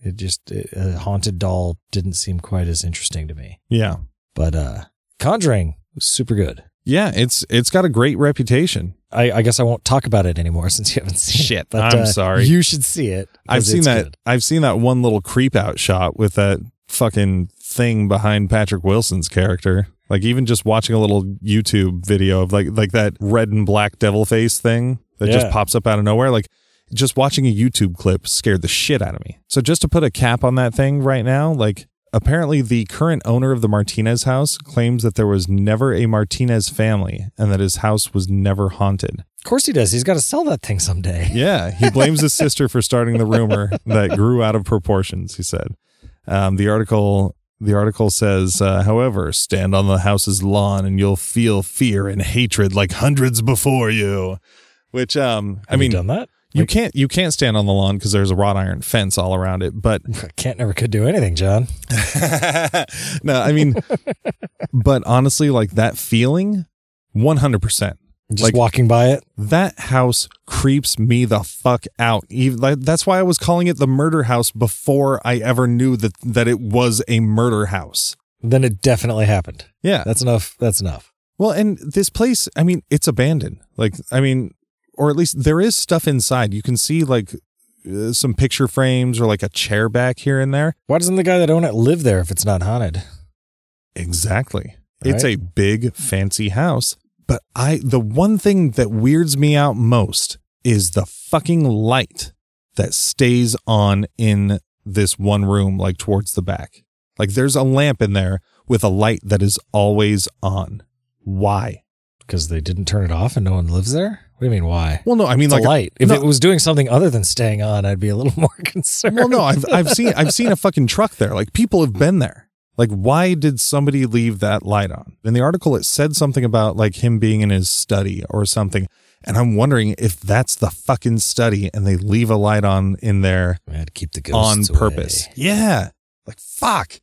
It just it, a haunted doll didn't seem quite as interesting to me. Yeah, But uh Conjuring was super good. yeah. It's it's got a great reputation. I, I guess I won't talk about it anymore <laughs> since you haven't seen Shit, it. But, I'm uh, sorry. You should see it. I've seen that. good. I've seen that one little creep out shot with that fucking thing behind Patrick Wilson's character. Like even just watching a little YouTube video of like like that red and black devil face thing that just pops up out of nowhere. Like just watching a YouTube clip scared the shit out of me. So just to put a cap on that thing right now, like apparently the current owner of the Martinez house claims that there was never a Martinez family and that his house was never haunted. Of course he does. He's got to sell that thing someday. <laughs> Yeah, he blames his sister for starting the rumor that grew out of proportions. He said, um, "The article." The article says, uh, however, stand on the house's lawn and you'll feel fear and hatred like hundreds before you. Which, um, I Have you mean, done that? You can't you can't stand on the lawn because there's a wrought iron fence all around it. But <laughs> Can't never could do anything, John. <laughs> no, I mean, <laughs> but honestly, like that feeling, one hundred percent. Just Like- walking by it. that house creeps me the fuck out. Even like, that's why I was calling it the murder house before I ever knew that that it was a murder house. Then it definitely happened. Yeah. That's enough. That's enough. Well, and this place, I mean, it's abandoned. Like, I mean, or at least there is stuff inside. You can see like uh, some picture frames or like a chair back here and there. Why doesn't the guy that owned it live there if it's not haunted? Exactly. It's a big fancy house. But I the one thing that weirds me out most is the fucking light that stays on in this one room like towards the back. Like there's a lamp in there with a light that is always on. Why? Because they didn't turn it off and no one lives there? What do you mean, why? Well, no, I mean It's like a light. If no. it was doing something other than staying on, I'd be a little <laughs> more concerned. Well, no, I've I've seen I've seen a fucking truck there. Like people have been there. Like why did somebody leave that light on? In the article it said something about like him being in his study or something. And I'm wondering if that's the fucking study and they leave a light on in there had to keep the on ghosts away. purpose. Yeah. Like fuck.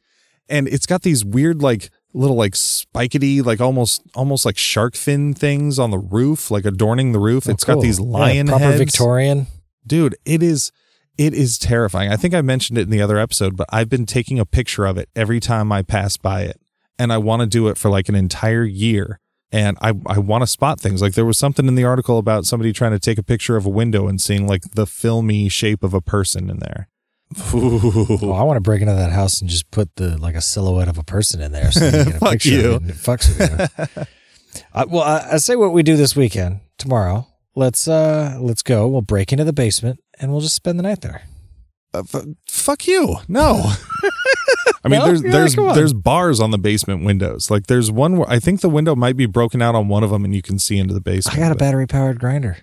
And it's got these weird like little like spikety like almost almost like shark fin things on the roof like adorning the roof. Oh, It's got cool. these Yeah, lion proper heads Victorian. dude it is it is terrifying i think i mentioned it in the other episode but i've been taking a picture of it every time i pass by it and i want to do it for like an entire year and i i want to spot things like there was something in the article about somebody trying to take a picture of a window and seeing like the filmy shape of a person in there Well, I want to break into that house and just put the like a silhouette of a person in there so you get a <laughs> Fuck picture you. of it and it fucks with you. <laughs> uh, well, I, I say what we do this weekend tomorrow. Let's uh let's go. We'll break into the basement and we'll just spend the night there. Uh, f- fuck you no <laughs> i mean No? there's Yeah, there's there's bars on the basement windows like there's one where i think the window might be broken out on one of them and you can see into the basement I got a battery powered grinder.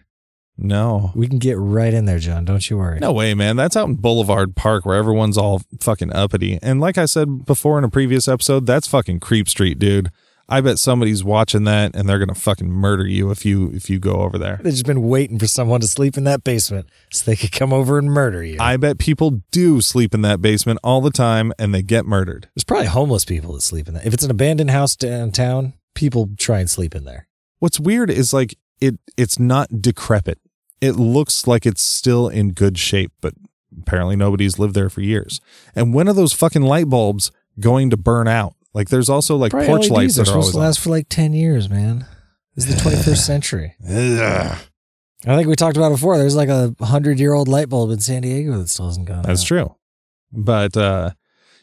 No We can get right in there, John. Don't you worry. No way, man. That's out in Boulevard Park where everyone's all fucking uppity. And like I said before in a previous episode, that's fucking Creep Street, dude. I bet somebody's watching that and they're gonna fucking murder you if you if you go over there. They've just been waiting for someone to sleep in that basement so they could come over and murder you. I bet people do sleep in that basement all the time and they get murdered. There's probably homeless people that sleep in that. If it's an abandoned house downtown, people try and sleep in there. What's weird is like it it's not decrepit. It looks like it's still in good shape, but apparently nobody's lived there for years. And when are those fucking light bulbs going to burn out? Like there's also like porch LEDs lights that are supposed always to on. last for like 10 years, man. This is the 21st <laughs> century. I think we talked about it before. There's like a 100 year old light bulb in San Diego that still hasn't gone That's out. true. But uh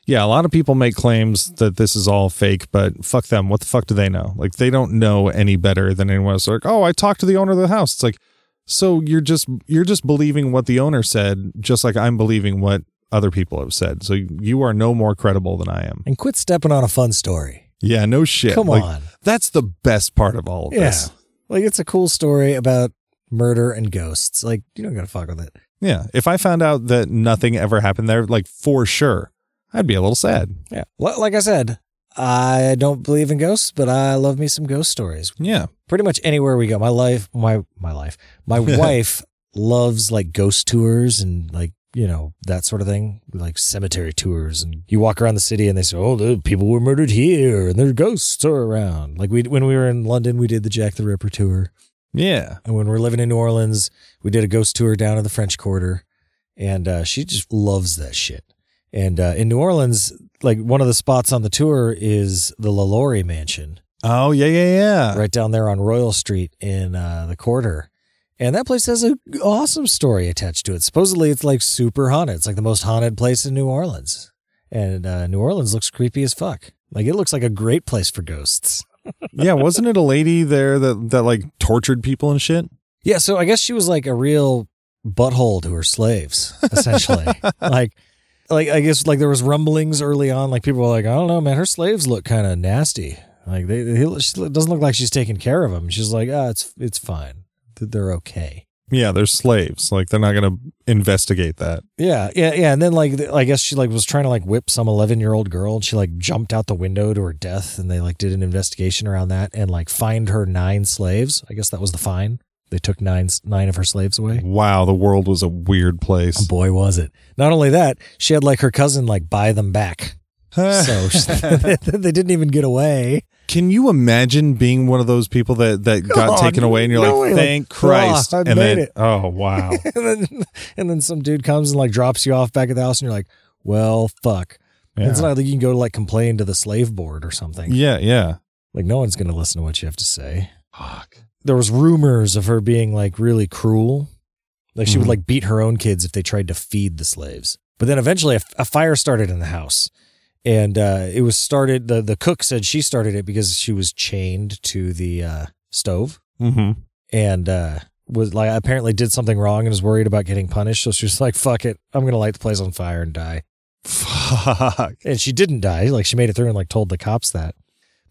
yeah, a lot of people make claims that this is all fake, but fuck them. What the fuck do they know? Like they don't know any better than anyone else. They're like, oh, I talked to the owner of the house. It's like, so you're just you're just believing what the owner said, just like I'm believing what other people have said. So you are no more credible than I am. And quit stepping on a fun story. Yeah, no shit. Come Like, on. That's the best part of all of this. Yeah. this. Like it's a cool story about murder and ghosts. Like you don't gotta fuck with it. Yeah. If I found out that nothing ever happened there, like for sure, I'd be a little sad. Yeah. Well, like I said, I don't believe in ghosts, but I love me some ghost stories. Yeah. Pretty much anywhere we go. My life, my my life, my <laughs> wife loves like ghost tours and like you know that sort of thing, like cemetery tours. And you walk around the city and they say, "Oh, the people were murdered here, and their ghosts are around." Like we when we were in London, we did the Jack the Ripper tour. Yeah. And when we we're living in New Orleans, we did a ghost tour down in the French Quarter, and uh, she just loves that shit. And uh, in New Orleans, like one of the spots on the tour is the LaLaurie Mansion, Oh, yeah, yeah, yeah. right down there on Royal Street in uh, the Quarter. And that place has an awesome story attached to it. Supposedly, it's like super haunted. It's like the most haunted place in New Orleans, and uh, New Orleans looks creepy as fuck. Like it looks like a great place for ghosts. <laughs> yeah, wasn't it a lady there that that like tortured people and shit? Yeah, so I guess she was like a real butthole to her slaves, essentially. <laughs> like, like I guess like there was rumblings early on. Like people were like, I don't know, man, her slaves look kind of nasty. Like they, they she doesn't look like she's taking care of them. She's like, ah, it's it's fine. They're okay. Yeah, they're slaves. Like they're not gonna investigate that. Yeah, yeah, yeah. And then like I guess she like was trying to like whip some eleven year old girl, and she like jumped out the window to her death, and they like did an investigation around that and like fined her nine slaves. I guess that was the fine. They took nine nine of her slaves away. Wow, the world was a weird place. Boy, was it. Not only that, she had like her cousin like buy them back. <laughs> So <laughs> they didn't even get away. Can you imagine being one of those people that that got taken away and you're no like, way, like, thank Christ, "Oh, I and made then it." oh wow, <laughs> And then and then some dude comes and like drops you off back at the house and you're like, well, fuck. yeah. It's not like you can go to like complain to the slave board or something. yeah, yeah. Like no one's going to listen to what you have to say. Fuck. There was rumors of her being like really cruel. Like she would Mhm. like beat her own kids if they tried to feed the slaves. But then eventually a, a fire started in the house. And uh, it was started the the cook said she started it because she was chained to the uh, stove Mm-hmm. and uh, was like apparently did something wrong and was worried about getting punished. So she was like, "Fuck it, I'm gonna light the place on fire and die." Fuck. and she didn't die. Like she made it through and like told the cops that.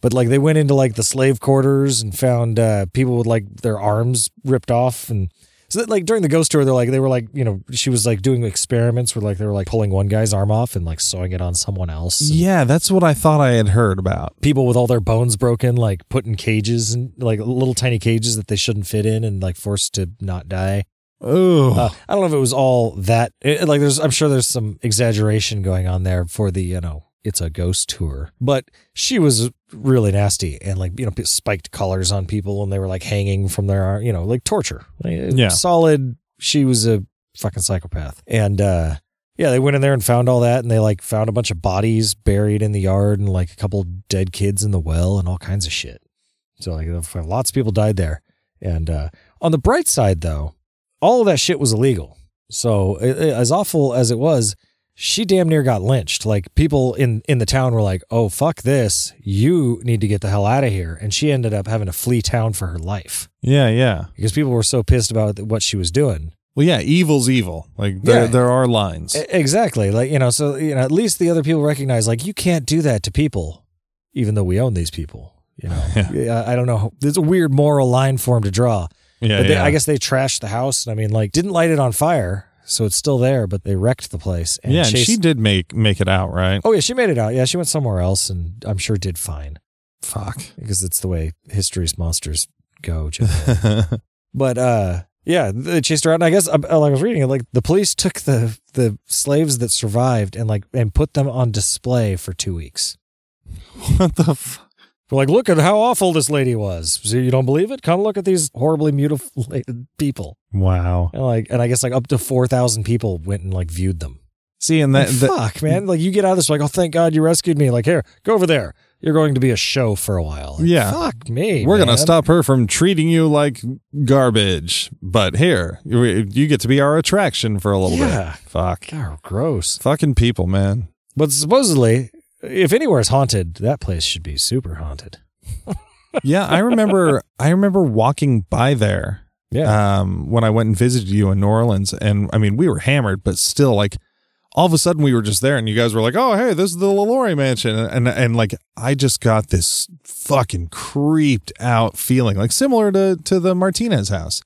But like they went into like the slave quarters and found uh, people with like their arms ripped off and so that, like during the ghost tour they're like they were like you know she was like doing experiments where like they were like pulling one guy's arm off and like sewing it on someone else. Yeah, that's what I thought I had heard about. People with all their bones broken, like put in cages and like little tiny cages that they shouldn't fit in and like forced to not die. Oh, Uh, I don't know if it was all that. It, like, there's, I'm sure there's some exaggeration going on there for the, you know, it's a ghost tour. But she was really nasty and like, you know, spiked collars on people and they were like hanging from their, arm, you know, like torture. Yeah. solid. She was a fucking psychopath. And uh, yeah, they went in there and found all that and they like found a bunch of bodies buried in the yard and like a couple dead kids in the well and all kinds of shit. So like lots of people died there. And uh, on the bright side, though, all of that shit was illegal. So i- i- as awful as it was, she damn near got lynched. Like people in in the town were like, "Oh fuck this! You need to get the hell out of here." And she ended up having to flee town for her life yeah, yeah. because people were so pissed about what she was doing. Well, yeah, evil's evil. Like there, Yeah. there are lines. Exactly. Like you know, so you know, at least the other people recognize like you can't do that to people, even though we own these people. You know. <laughs> Yeah, I don't know. There's a weird moral line for him to draw. yeah, But they, yeah. I guess they trashed the house. I mean, like, didn't light it on fire, so it's still there. But they wrecked the place. And yeah, and she did make make it out, right? Oh yeah, she made it out. Yeah, she went somewhere else, and I'm sure did fine. Fuck. because it's the way history's monsters go. <laughs> but uh, yeah, they chased her out. And I guess uh, like I was reading it, like the police took the the slaves that survived and like and put them on display for two weeks. what the fuck? We're like, look at how awful this lady was. So you don't believe it? Come look at these horribly mutilated <laughs> people. Wow. And like, and I guess like up to four thousand people went and like viewed them. See, and that, fuck, man! Like you get out of this, like, oh, thank God you rescued me. Like, here, go over there. You're going to be a show for a while. Like, Yeah. fuck me. we're gonna stop her from treating you like garbage. But here, you, you get to be our attraction for a little Yeah. bit. Fuck. God, gross. Fucking people, man. But supposedly, if anywhere is haunted, that place should be super haunted. yeah, I remember. <laughs> I remember walking by there Yeah. um, when I went and visited you in New Orleans, and I mean, we were hammered, but still, like, all of a sudden, we were just there, and you guys were like, "Oh, hey, this is the LaLaurie Mansion," and and, and like, I just got this fucking creeped out feeling, like similar to to the Martinez house,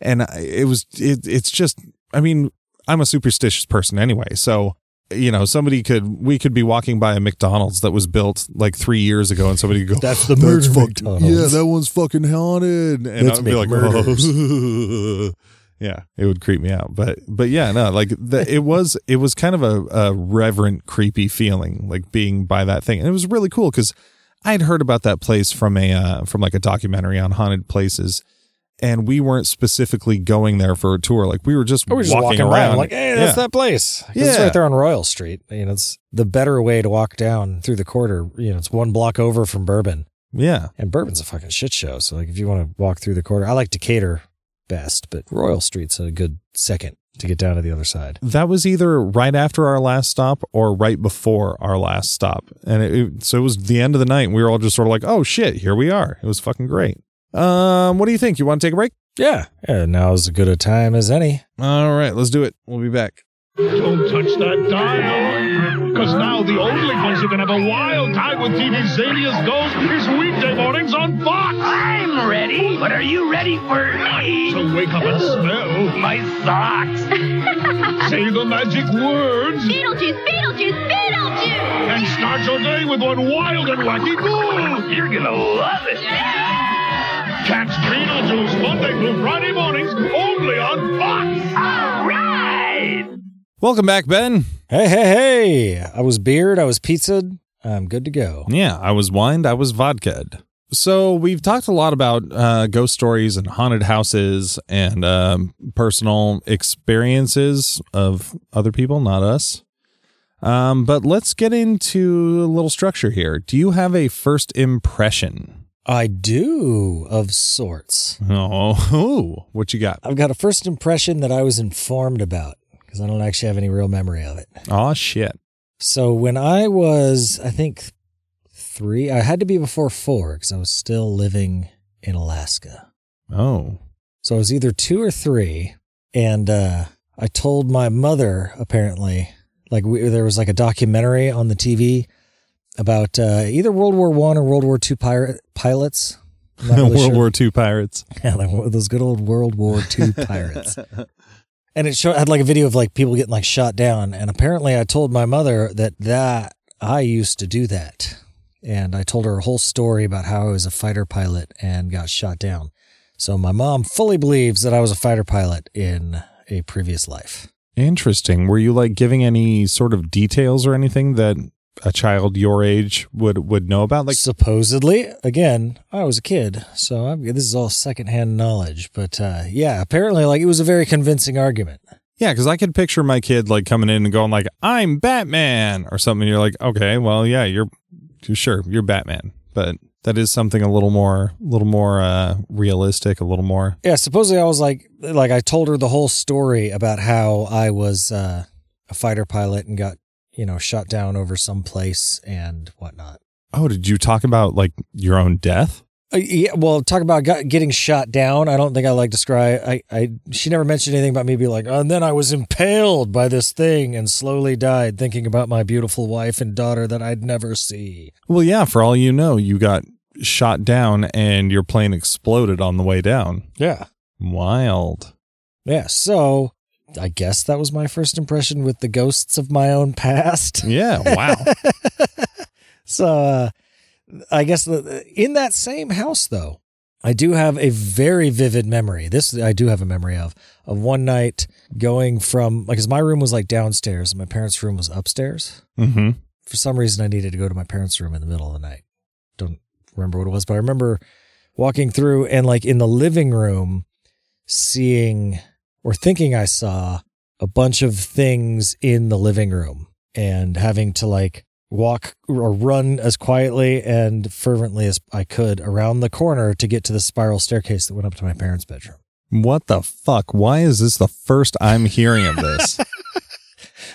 and I- it was it, it's just, I mean, I'm a superstitious person anyway, so. You know, somebody could we could be walking by a McDonald's that was built like three years ago, and somebody could go, That's the murder McDonald's." yeah, that one's fucking haunted. And Let's I'd be like, "Oh." <laughs> yeah, it would creep me out. But but yeah, no, like the, it was it was kind of a, a reverent, creepy feeling, like being by that thing, and it was really cool because I'd heard about that place from a uh, from like a documentary on haunted places. And we weren't specifically going there for a tour. Like we were just, we're just walking, walking, around. around, like, hey, that's Yeah. that place. 'Cause It's Yeah. right there on Royal Street. You know, it's the better way to walk down through the quarter. You know, it's one block over from Bourbon. Yeah. And Bourbon's a fucking shit show. So, like, if you want to walk through the quarter, I like Decatur best, but Royal Street's a good second to get down to the other side. That was either right after our last stop or right before our last stop. And it, it- so it was the end of the night. And we were all just sort of like, oh shit, here we are. It was fucking great. Um, what do you think? You want to take a break? Yeah. Yeah. Now is as good a time as any. All right, let's do it. We'll be back. Don't touch that dial. Because now the only place you can have a wild time with TV's zaniest ghost is weekday mornings on Fox. I'm ready, but are you ready for me? To wake up and smell. My socks. <laughs> Say the magic words. Beetlejuice, Beetlejuice, Beetlejuice! And start your day with one wild and wacky goal. You're gonna love it. Catch Beetlejuice Monday through Friday mornings only on Fox. All right. Welcome back, Ben. Hey, hey, hey. I was beard. I was pizzaed. I'm good to go. Yeah, I was wined. I was vodka'd. So we've talked a lot about uh, ghost stories and haunted houses and um, personal experiences of other people, not us. Um, but let's get into a little structure here. Do you have a first impression? I do, of sorts. Oh, ooh, what you got? I've got a first impression that I was informed about because I don't actually have any real memory of it. Oh shit. So when I was, I think, three, I had to be before four because I was still living in Alaska. Oh, So I was either two or three, and uh, I told my mother apparently, like we, there was like a documentary on the TV about uh, either World War One or World War Two pirate pilots. <laughs> Really World sure. War Two pirates. <laughs> Yeah, those good old World War Two pirates. <laughs> and it showed, had like a video of like people getting like shot down. And apparently, I told my mother that that I used to do that, and I told her a whole story about how I was a fighter pilot and got shot down. So my mom fully believes that I was a fighter pilot in a previous life. Interesting. Were you like giving any sort of details or anything that a child your age would would know about? Like, supposedly, again, I was a kid, so I'm, this is all secondhand knowledge. But uh, yeah, apparently, like it was a very convincing argument. yeah, because I could picture my kid like coming in and going like, "I'm Batman" or something. You're like, okay, well, yeah, you're, you're sure you're Batman, but that is something a little more, a little more uh, realistic, a little more. Yeah, supposedly I was like, like I told her the whole story about how I was uh, a fighter pilot and got, you know, shot down over some place and whatnot. Oh, did you talk about like your own death? Uh, yeah, well, talk about getting shot down. I don't think I like describe. I, I, she never mentioned anything about me being like, "Oh, and then I was impaled by this thing and slowly died, thinking about my beautiful wife and daughter that I'd never see. Well, yeah. For all you know, you got shot down and your plane exploded on the way down. Yeah, Wild. yeah. So I guess that was my first impression with the ghosts of my own past. <laughs> Yeah. Wow. <laughs> So uh, I guess the, in that same house, though, I do have a very vivid memory. This I do have a memory of of one night going from like, cause my room was like downstairs and my parents' room was upstairs. Mm-hmm. For some reason, I needed to go to my parents' room in the middle of the night. Don't remember what it was, but I remember walking through and like in the living room, seeing or thinking I saw a bunch of things in the living room and having to like walk or run as quietly and fervently as I could around the corner to get to the spiral staircase that went up to my parents' bedroom. What the fuck? Why is this the first I'm hearing of this?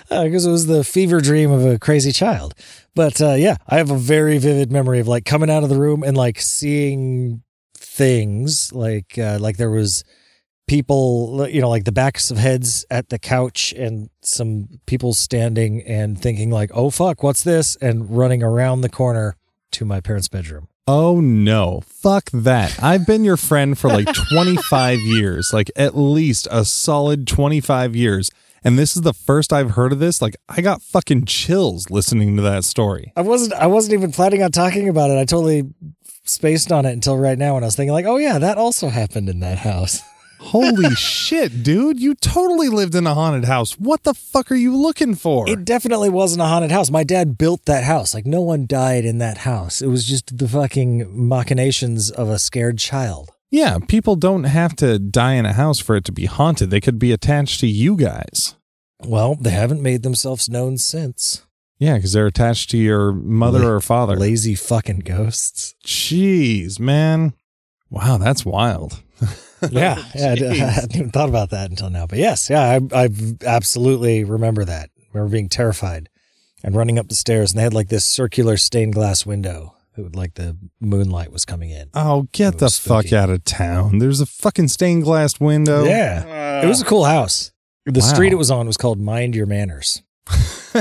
Because <laughs> uh, it was the fever dream of a crazy child. But uh, yeah, I have a very vivid memory of like coming out of the room and like seeing things like uh, like there was people you know like the backs of heads at the couch and some people standing and thinking like oh fuck what's this? and running around the corner to my parents bedroom. Oh no. Fuck that. I've been your friend for like <laughs> 25 years like at least a solid 25 years. And this is the first i've heard of this. Like i got fucking chills listening to that story. I wasn't i wasn't even planning on talking about it. I totally spaced on it until right now when i was thinking like oh yeah that also happened in that house <laughs> Holy <laughs> shit, dude. You totally lived in a haunted house. What the fuck are you looking for? It definitely wasn't a haunted house. My dad built that house. Like, no one died in that house. It was just the fucking machinations of a scared child. Yeah, people don't have to die in a house for it to be haunted. They could be attached to you guys. Well, they haven't made themselves known since. Yeah, because they're attached to your mother La- or father. Lazy fucking ghosts. Jeez, man. Wow, that's wild. <laughs> yeah, <laughs> yeah I, <laughs> I, hadn't even thought about that until now. But yes, yeah, I, I absolutely remember that. I remember being terrified and running up the stairs, and they had like this circular stained glass window. It would like the moonlight was coming in. Oh, get the spooky. fuck out of town! There's a fucking stained glass window. Yeah, uh, it was a cool house. The wow. street it was on was called Mind Your Manners. <laughs>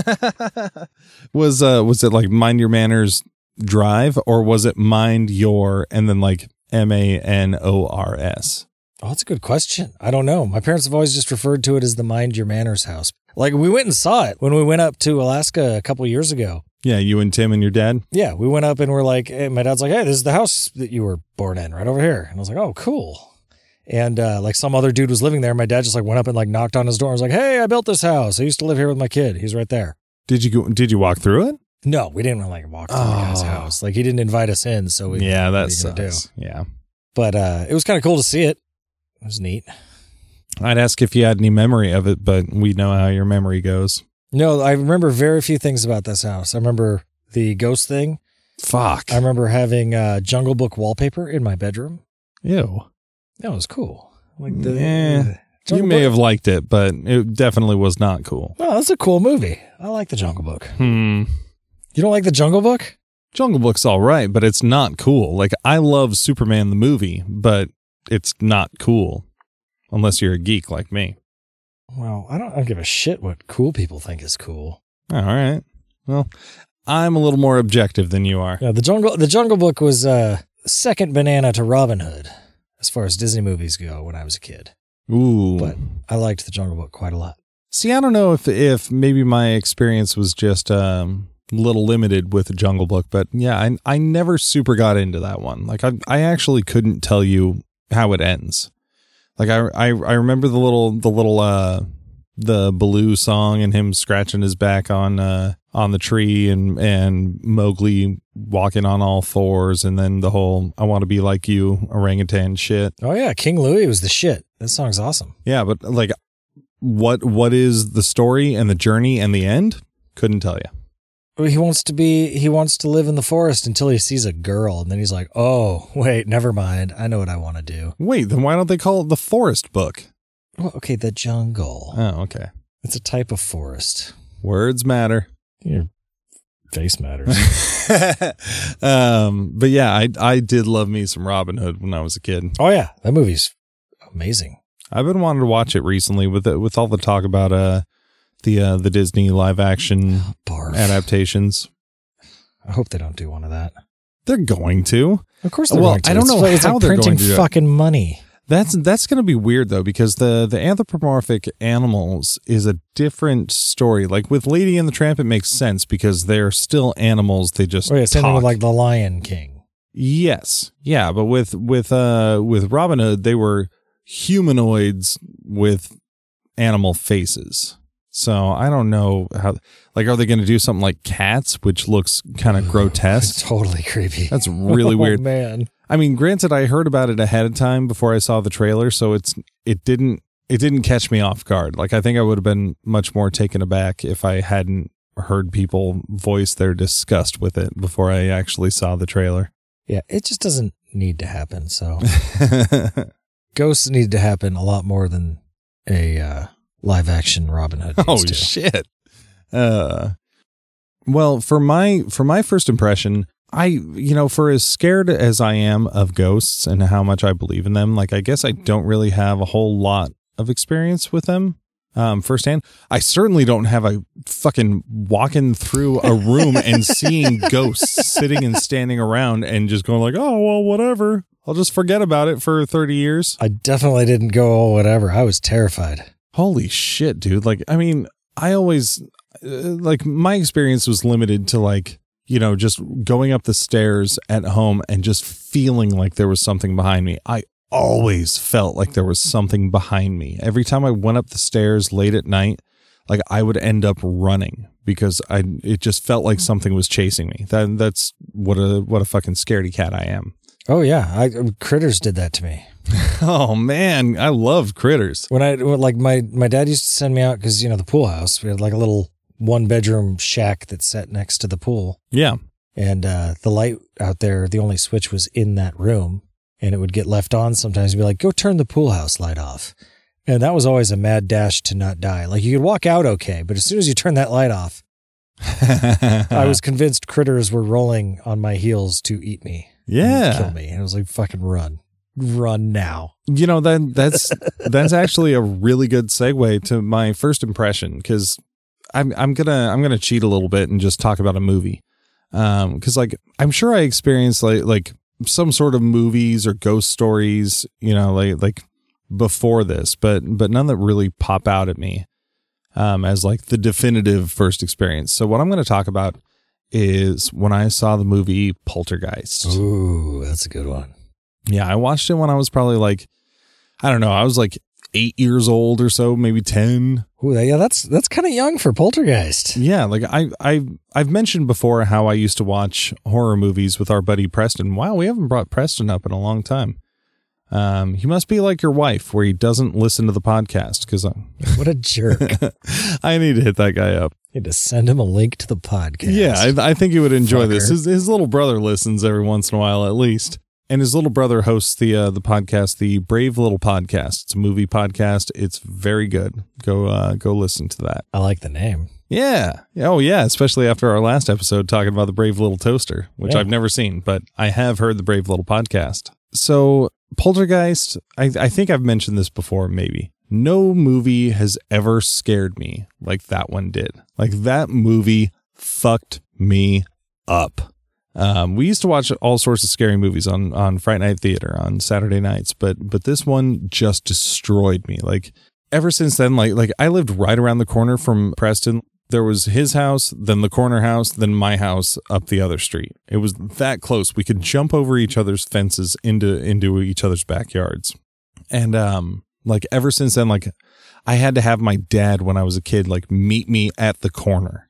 was uh was it like Mind Your Manners Drive or was it Mind Your and then like M A N O R S? Oh, that's a good question. I don't know. My parents have always just referred to it as the Mind Your Manners house. Like we went and saw it when we went up to Alaska a couple years ago. Yeah, you and Tim and your dad. Yeah, we went up and we're like, hey, my dad's like, hey, this is the house that you were born in, right over here. And I was like, oh, cool. And uh, like some other dude was living there. My dad just like went up and like knocked on his door. I was like, hey, I built this house. I used to live here with my kid. He's right there. Did you go? Did you walk through it? No, we didn't like walk through oh. the guy's house. Like he didn't invite us in, so we yeah, that's do. Yeah, but uh, it was kind of cool to see it. It was neat. I'd ask if you had any memory of it, but we know how your memory goes. No, I remember very few things about this house. I remember the ghost thing. Fuck. I remember having uh, Jungle Book wallpaper in my bedroom. Ew. That was cool. Like the, yeah. you may Book. have liked it, but it definitely was not cool. No, that's a cool movie. I like the Jungle Book. Hmm. You don't like the Jungle Book? Jungle Book's all right, but it's not cool. Like I love Superman the movie, but it's not cool unless you're a geek like me. Well, I don't, I don't give a shit what cool people think is cool. All right. Well, I'm a little more objective than you are. Yeah, the jungle the Jungle Book was uh second banana to Robin Hood as far as Disney movies go when I was a kid. Ooh. But I liked the Jungle Book quite a lot. See, I don't know if if maybe my experience was just um little limited with Jungle Book, but yeah, I I never super got into that one. Like I I actually couldn't tell you how it ends. Like I I I remember the little the little uh the Baloo song and him scratching his back on uh on the tree and and Mowgli walking on all fours and then the whole I want to be like you orangutan shit. Oh yeah, King Louie was the shit. That song's awesome. Yeah, but like what what is the story and the journey and the end? Couldn't tell you he wants to be he wants to live in the forest until he sees a girl and then he's like oh wait never mind. I know what i want to do. Wait then why don't they call it the forest book? Well, okay the jungle. Oh okay. It's a type of forest. Words matter. Your face matters. <laughs> Um but yeah i i did love me some robin hood when i was a kid. Oh yeah that movie's amazing. I've been wanting to watch it recently with it with all the talk about uh the uh, the Disney live action Barf. adaptations. I hope they don't do one of that. They're going to. Of course, they're well, going to. I don't know it's, how like they're printing going to fucking money. That's that's going to be weird though because the the anthropomorphic animals is a different story. Like with Lady and the Tramp, it makes sense because they're still animals. They just Oh yeah, same with like the Lion King. yes, yeah. But with with uh with Robin Hood, they were humanoids with animal faces. So I don't know how. Like, are they going to do something like cats, which looks kind of <laughs> grotesque? <laughs> totally creepy. That's really <laughs> Oh, weird. man. I mean, granted, I heard about it ahead of time before I saw the trailer, so it's it didn't it didn't catch me off guard. Like I think I would have been much more taken aback if I hadn't heard people voice their disgust with it before I actually saw the trailer. Yeah, it just doesn't need to happen. So ghosts need to happen a lot more than a uh, live action Robin Hood. <laughs> oh to. shit. Uh well, for my for my first impression, I you know, for as scared as I am of ghosts and how much I believe in them, like I guess I don't really have a whole lot of experience with them. Um, firsthand, I certainly don't have a fucking walking through a room and <laughs> seeing ghosts sitting and standing around and just going like, oh well, whatever. I'll just forget about it for thirty years. I definitely didn't go oh, whatever. I was terrified. Holy shit, dude. Like, I mean, I always, uh, like, my experience was limited to, like, you know, just going up the stairs at home and just feeling like there was something behind me. I always felt like there was something behind me. Every time I went up the stairs late at night, like, I would end up running because I, it just felt like something was chasing me. That, that's what a, what a fucking scaredy cat I am. Oh yeah, I, critters did that to me. <laughs> Oh, man. I love critters. When I like my my dad used to send me out because you know the pool house. We had like a little one bedroom shack that sat next to the pool, Yeah. and uh, the light out there, the only switch was in that room, and it would get left on. Sometimes you'd be like, "Go turn the pool house light off," and that was always a mad dash to not die. Like you could walk out okay, but as soon as you turn that light off, <laughs> I was convinced critters were rolling on my heels to eat me. yeah. kill me. And I was like, "Fucking run, run now!" You know that that's that's actually a really good segue to my first impression because I'm I'm gonna I'm gonna cheat a little bit and just talk about a movie um because like I'm sure I experienced like like some sort of movies or ghost stories you know like like before this but but none that really pop out at me um as like the definitive first experience. So what I'm going to talk about is when I saw the movie Poltergeist. Ooh, that's a good one. Yeah, I watched it when I was probably like, I don't know, I was like eight years old or so, maybe ten. Ooh, yeah, that's that's kind of young for Poltergeist. Yeah, like I I I've mentioned before how I used to watch horror movies with our buddy Preston. Wow, we haven't brought Preston up in a long time. Um, he must be like your wife, where he doesn't listen to the podcast because What a jerk! <laughs> I need to hit that guy up. need to send him a link to the podcast. Yeah, I, I think he would enjoy this. His, his little brother listens every once in a while, at least, and his little brother hosts the uh, the podcast, the Brave Little Podcast. It's a movie podcast. It's very good. Go uh, go listen to that. I like the name. Yeah. Oh yeah, especially after our last episode talking about the Brave Little Toaster, which Yeah. I've never seen, but I have heard the Brave Little Podcast. So Poltergeist, I, I think I've mentioned this before, maybe. No movie has ever scared me like that one did. Like that movie fucked me up. Um, we used to watch all sorts of scary movies on on Fright Night Theater on Saturday nights, but but this one just destroyed me. Like ever since then, like like I lived right around the corner from Preston. There was his house, then the corner house, then my house up the other street. It was that close. We could jump over each other's fences into into each other's backyards. And um like ever since then like I had to have my dad when I was a kid like meet me at the corner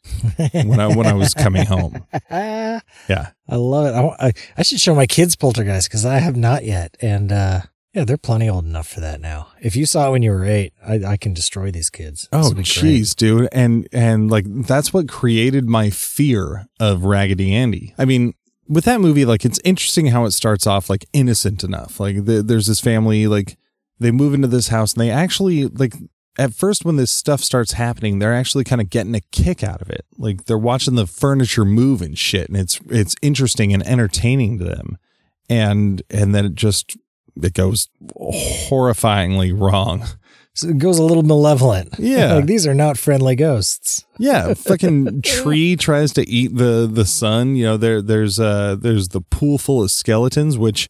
when I when I was coming home. Ah, <laughs> Yeah. I love it. I, I, I should show my kids Poltergeist because I have not yet. And uh, yeah, they're plenty old enough for that now. If you saw it when you were eight, I, I can destroy these kids. This Oh would be great. jeez, dude. And and like that's what created my fear of Raggedy Andy. I mean, with that movie, like it's interesting how it starts off like innocent enough. Like the, there's this family, like they move into this house and they actually like at first when this stuff starts happening, they're actually kind of getting a kick out of it. Like they're watching the furniture move and shit, and it's it's interesting and entertaining to them. And and then it just it goes horrifyingly wrong. So it goes a little malevolent. <laughs> Yeah. like these are not friendly ghosts. <laughs> Yeah, fucking tree tries to eat the the sun. You know, there there's uh there's the pool full of skeletons, which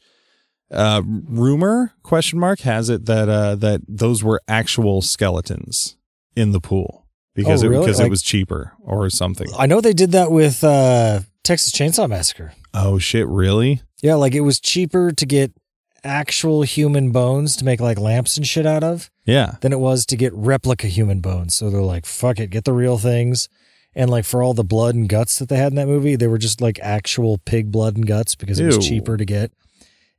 Uh, rumor question mark has it that uh, that those were actual skeletons in the pool because Oh, it because Like- it was cheaper or something. I know they did that with uh, Texas Chainsaw Massacre. Oh shit! Really? Yeah, like it was cheaper to get actual human bones to make like lamps and shit out of Yeah. than it was to get replica human bones. So they're like, fuck it, get the real things. And like for all the blood and guts that they had in that movie, they were just like actual pig blood and guts because it was cheaper to get.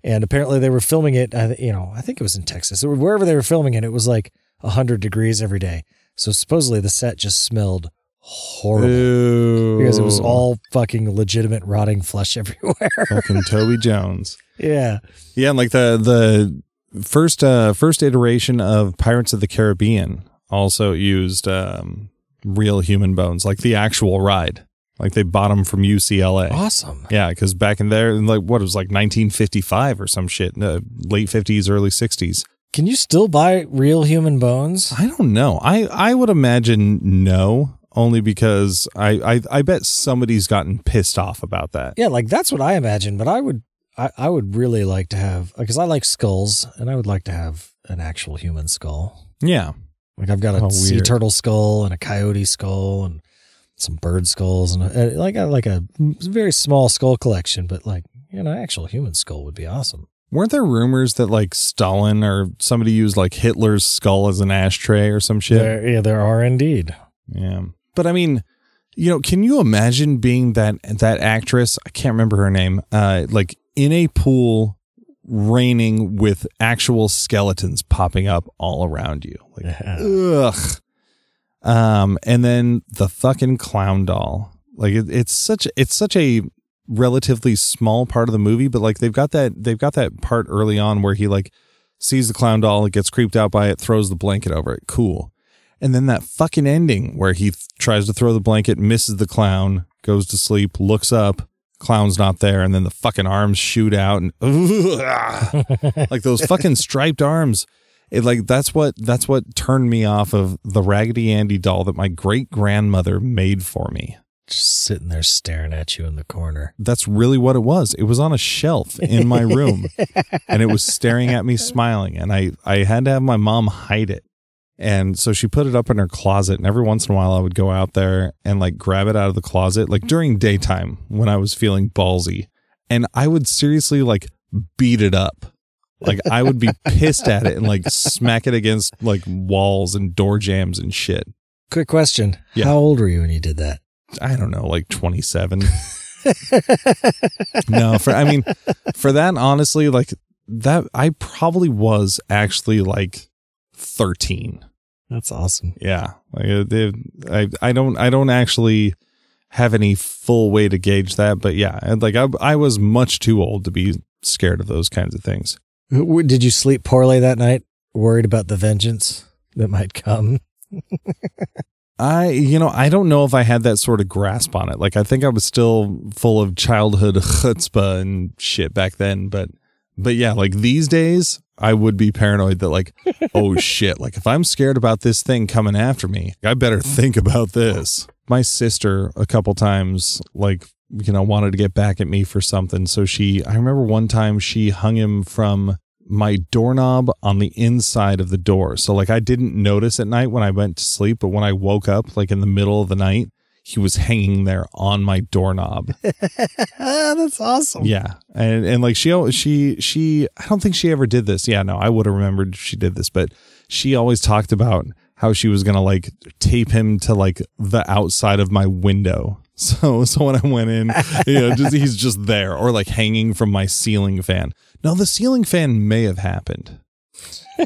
And apparently they were filming it, you know, I think it was in Texas. Or wherever they were filming it, it was like 100 degrees every day. So supposedly the set just smelled horrible Ew. because it was all fucking legitimate rotting flesh <laughs> everywhere. fucking Toby Jones. yeah. Yeah, and like the the first uh first iteration of Pirates of the Caribbean also used um real human bones, like the actual ride. Like they bought them from UCLA. Awesome. Yeah, because back in there, like what it was like 1955 or some shit, uh, late 50s, early 60s. Can you still buy real human bones? I don't know. I I would imagine no, only because I I, I bet somebody's gotten pissed off about that. Yeah, like that's what I imagine, but I would I, I would really like to have because I like skulls and I would like to have an actual human skull. Yeah, Like I've got a sea weird. turtle skull and a coyote skull and some bird skulls and a, like a, like a very small skull collection, but like you know, an actual human skull would be awesome. Weren't there rumors that like Stalin or somebody used like Hitler's skull as an ashtray or some shit? There, yeah, there are indeed. Yeah. But I mean, you know, can you imagine being that that actress? I can't remember her name. Uh like in a pool raining with actual skeletons popping up all around you. Like Yeah. ugh. Um and then the fucking clown doll. Like it, it's such it's such a relatively small part of the movie, but like they've got that they've got that part early on where he like sees the clown doll, it gets creeped out by it, throws the blanket over it. Cool. And then that fucking ending where he th- tries to throw the blanket, misses the clown, goes to sleep, looks up, clown's not there, and then the fucking arms shoot out and <laughs> <laughs> like those fucking striped arms. It like that's what that's what turned me off of the Raggedy Andy doll that my great grandmother made for me. Just sitting there staring at you in the corner. That's really what it was. It was on a shelf in my room <laughs> and it was staring at me smiling and I I had to have my mom hide it. And so she put it up in her closet and every once in a while I would go out there and like grab it out of the closet like during daytime when I was feeling ballsy and I would seriously like beat it up. Like I would be pissed at it and like smack it against like walls and door jams and shit. Quick question: Yeah. How old were you when you did that? I don't know, like 27. <laughs> no, for I mean, for that honestly, like that I probably was actually like 13. That's awesome. Yeah. Like it- I I don't I don't actually have any full way to gauge that, but yeah, like I I was much too old to be scared of those kinds of things. Did you sleep poorly that night? Worried about the vengeance that might come? <laughs> I, you know, I don't know if I had that sort of grasp on it. Like, I think I was still full of childhood <laughs> chutzpah and shit back then. But, but yeah, like these days, I would be paranoid that, like, <laughs> oh shit, like if I'm scared about this thing coming after me, I better think about this. My sister, a couple times, like, you know, wanted to get back at me for something. So she, I remember one time she hung him from my doorknob on the inside of the door. So like I didn't notice at night when I went to sleep, but when I woke up like in the middle of the night, he was hanging there on my doorknob. <laughs> that's awesome. yeah. And and like she she she I don't think she ever did this. Yeah, no, I would have remembered if she did this, but she always talked about how she was going to like tape him to like the outside of my window. <laughs> So so when I went in, you know, just he's just there or like hanging from my ceiling fan. Now the ceiling fan may have happened. <laughs> I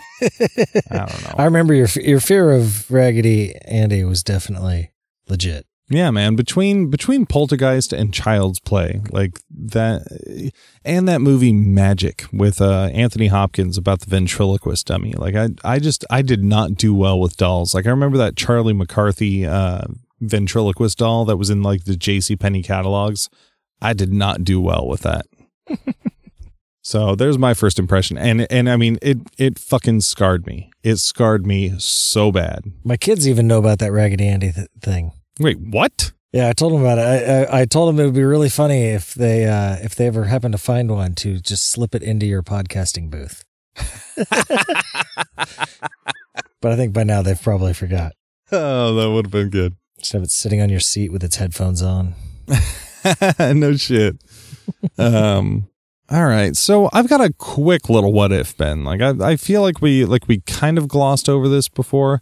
don't know. I remember your your fear of Raggedy Andy was definitely legit. Yeah, man. Between between Poltergeist and Child's Play, like that, and that movie Magic with uh, Anthony Hopkins about the ventriloquist dummy. Like I, I just I did not do well with dolls. Like I remember that Charlie McCarthy uh, ventriloquist doll that was in like the J.C. Penney catalogs. I did not do well with that. <laughs> so there's my first impression, and and I mean it it fucking scarred me. It scarred me so bad. My kids even know about that Raggedy Andy th- thing. Wait, what? Yeah, I told them about it. I, I, I told them it would be really funny if they uh, if they ever happen to find one to just slip it into your podcasting booth. <laughs> but I think by now they've probably forgot. Oh, that would have been good. Just have it sitting on your seat with its headphones on. <laughs> no shit. um all right. So I've got a quick little what if, Ben. Like I I feel like we like we kind of glossed over this before,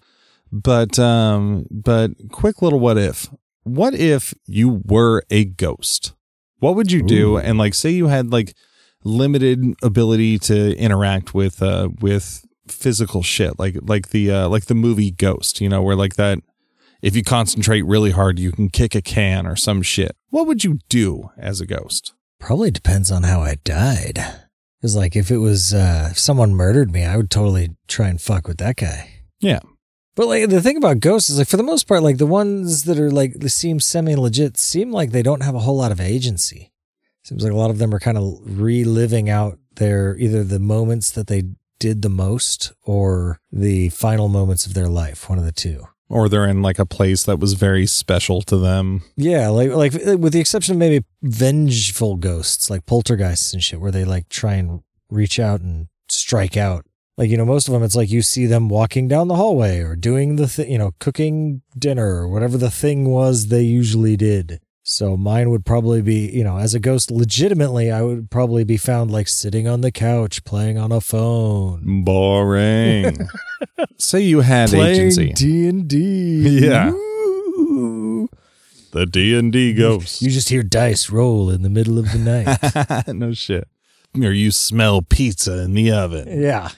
but um but quick little what if. What if you were a ghost? What would you do? Ooh. And like say you had like limited ability to interact with uh with physical shit like like the uh like the movie Ghost, you know, where like that if you concentrate really hard you can kick a can or some shit. What would you do as a ghost? Probably depends on how I died. Because, like, if it was uh, if someone murdered me, I would totally try and fuck with that guy. Yeah. But like the thing about ghosts is like for the most part, like the ones that are like they seem semi legit seem like they don't have a whole lot of agency. Seems like a lot of them are kind of reliving out their either the moments that they did the most or the final moments of their life, one of the two. Or they're in like a place that was very special to them. Yeah, like like with the exception of maybe vengeful ghosts like poltergeists and shit, where they like try and reach out and strike out. Like you know, most of them, it's like you see them walking down the hallway or doing the you know, cooking dinner or whatever the thing was they usually did. So mine would probably be, you know, as a ghost, legitimately, I would probably be found like sitting on the couch playing on a phone, Boring. <laughs> Say you had agency. D and D. Yeah. The D and D ghost. You just hear dice roll in the middle of the night. <laughs> no shit. Or you smell pizza in the oven. Yeah.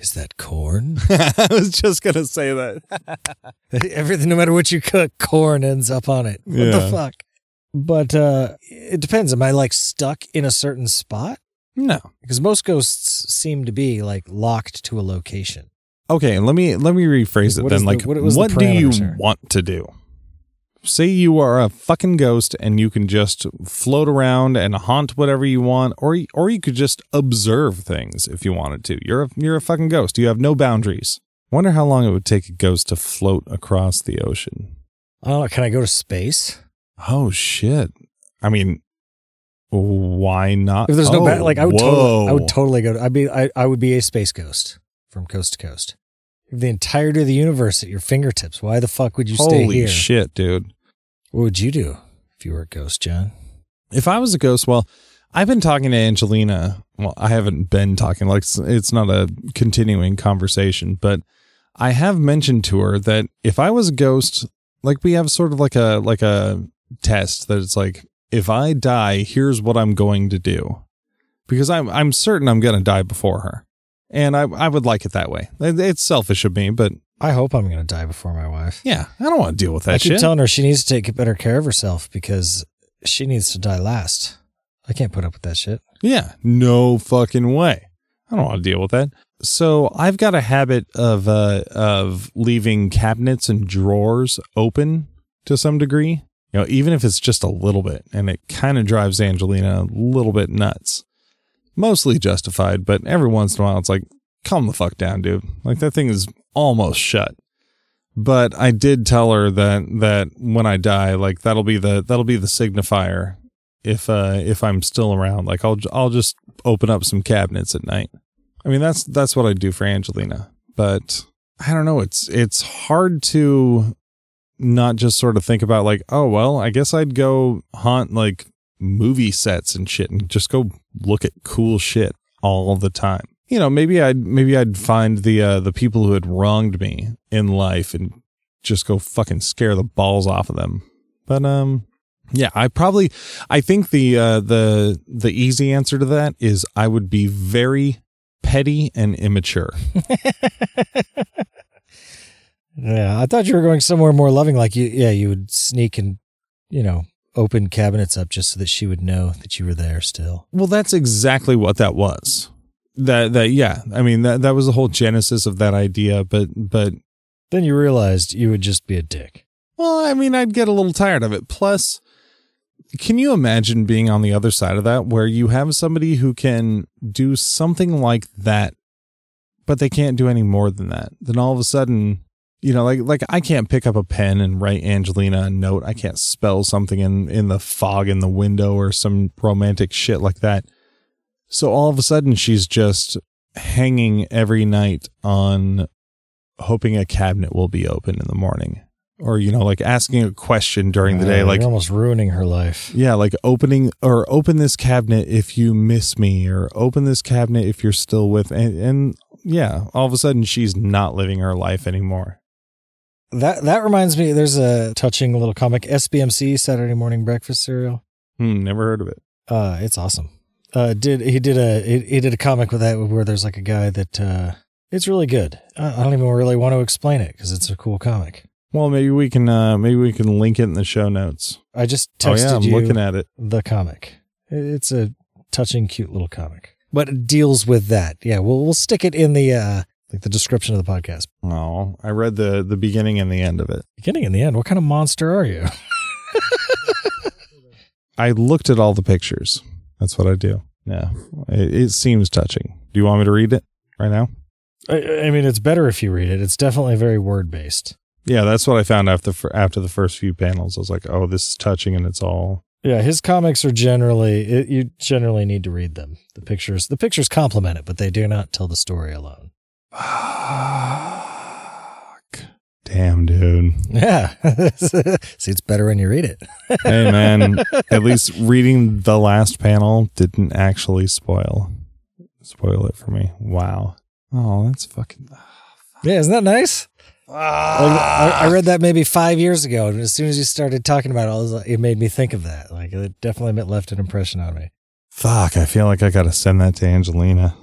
Is that corn? <laughs> I was just gonna say that. <laughs> Everything, no matter what you cook, corn ends up on it. What Yeah. the fuck? But uh it depends. Am I like stuck in a certain spot? No. Because most ghosts seem to be like locked to a location. Okay, let me let me rephrase Like, it then. the- like, what what do you want to do? Say you are a fucking ghost and you can just float around and haunt whatever you want, or or you could just observe things if you wanted to. You're a, you're a fucking ghost. You have no boundaries. Wonder how long it would take a ghost to float across the ocean. I don't. Can I go to space? Oh shit! I mean, why not? If there's no oh, ba- like, I would totally, I would totally go. To, I'd be, I, I would be a space ghost from coast to coast. You have the entirety of the universe at your fingertips. Why the fuck would you stay Holy here? shit, dude! What would you do if you were a ghost, John? If I was a ghost, well, I've been talking to Angelina. Well, I haven't been talking like it's, it's not a continuing conversation, but I have mentioned to her that if I was a ghost, like we have sort of like a like a test that it's like if I die, here's what I'm going to do. Because I'm I'm certain I'm going to die before her. And I I would like it that way. It's selfish of me, but I hope I'm going to die before my wife. yeah, I don't want to deal with I that keep shit. telling her she needs to take better care of herself because she needs to die last. I can't put up with that shit. Yeah, no fucking way. I don't want to deal with that. So I've got a habit of uh of leaving cabinets and drawers open to some degree. You know, even if it's just a little bit, and it kind of drives Angelina a little bit nuts. Mostly justified, but every once in a while it's like, calm the fuck down, dude. Like that thing is almost shut. But I did tell her that that when I die, like that'll be the that'll be the signifier if uh if I'm still around. Like I'll I'll just open up some cabinets at night. I mean that's that's what I do for Angelina. But I don't know, it's it's hard to not just sort of think about like, oh well, I guess I'd go haunt like movie sets and shit and just go look at cool shit all the time. You know, maybe I'd maybe I'd find the uh the people who had wronged me in life and just go fucking scare the balls off of them. But um yeah, I probably I think the uh the the easy answer to that is I would be very petty and immature. <laughs> Yeah, I thought you were going somewhere more loving. Like you, yeah, you would sneak and you know open cabinets up just so that she would know that you were there still. Well, that's exactly what that was. That that yeah, I mean that that was the whole genesis of that idea, but but Then you realized you would just be a dick. well, I mean I'd get a little tired of it. Plus can you imagine being on the other side of that where you have somebody who can do something like that but they can't do any more than that? Then all of a sudden you know, like like I can't pick up a pen and write Angelina a note. I can't spell something in in the fog in the window or some romantic shit like that. So all of a sudden she's just hanging every night on hoping a cabinet will be open in the morning. Or you know, like asking a question during the day Uh, like almost ruining her life. yeah, like opening or open this cabinet if you miss me, or open this cabinet if you're still with, and, and yeah, all of a sudden she's not living her life anymore. That that reminds me. There's a touching little comic, SBMC Saturday Morning Breakfast Cereal. Hmm, never heard of it. Uh, it's awesome. Uh, did he did a he, he did a comic with that where there's like a guy that uh, it's really good. I, I don't even really want to explain it because it's a cool comic. Well, maybe we can, uh maybe we can link it in the show notes. I just Oh yeah, I'm you looking at it. the comic. It's a touching, cute little comic, but it deals with that. Yeah, we'll we'll stick it in the uh like the description of the podcast. Oh, I read the the beginning and the end of it. Beginning and the end. What kind of monster are you? <laughs> I looked at all the pictures. That's what I do. Yeah, it, it seems touching. Do you want me to read it right now? I, I mean, it's better if you read it. It's definitely very word based. Yeah, that's what I found after after the first few panels. I was like, oh, this is touching, and it's all Yeah, his comics are generally it, you generally need to read them. The pictures the pictures complement it, but they do not tell the story alone. Fuck. Damn, dude. Yeah, <laughs> see, it's better when you read it. <laughs> Hey, man. at <laughs> least reading the last panel didn't actually spoil spoil it for me. Wow. Oh, that's fucking. Ah, yeah, isn't that nice? I, I read that maybe five years ago, and as soon as you started talking about it, was it made me think of that. Like, it definitely left an impression on me. Fuck. I feel like I got to send that to Angelina,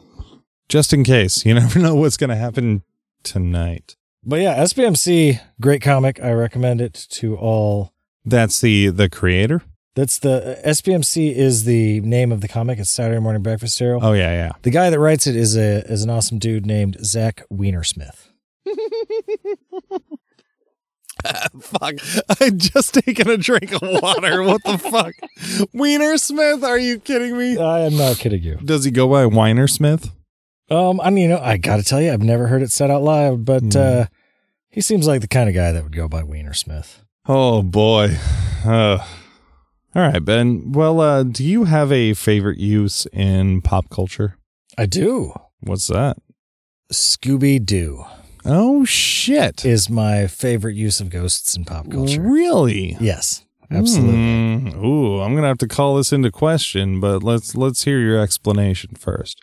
just in case. You <laughs> never know what's gonna happen tonight. But yeah, SBMC, great comic. I recommend it to all. That's the the creator. That's the SBMC is the name of the comic. It's Saturday Morning Breakfast Cereal. Oh yeah, yeah. The guy that writes it is a is an awesome dude named Zach Weinersmith. <laughs> Fuck. I just taken a drink of water. <laughs> What the fuck? Wiener Smith? Are you kidding me? I am not kidding you. Does he go by Weiner Smith? Um, I mean, you know, I got to tell you, I've never heard it said out loud, but Hmm. uh, he seems like the kind of guy that would go by Wiener Smith. Oh boy. Uh, all right, Ben. Well, uh, do you have a favorite use in pop culture? I do. What's that? Scooby Doo Oh shit. is my favorite use of ghosts in pop culture. Really? Yes, absolutely. Hmm. Ooh, I'm gonna have to call this into question, but let's let's hear your explanation first.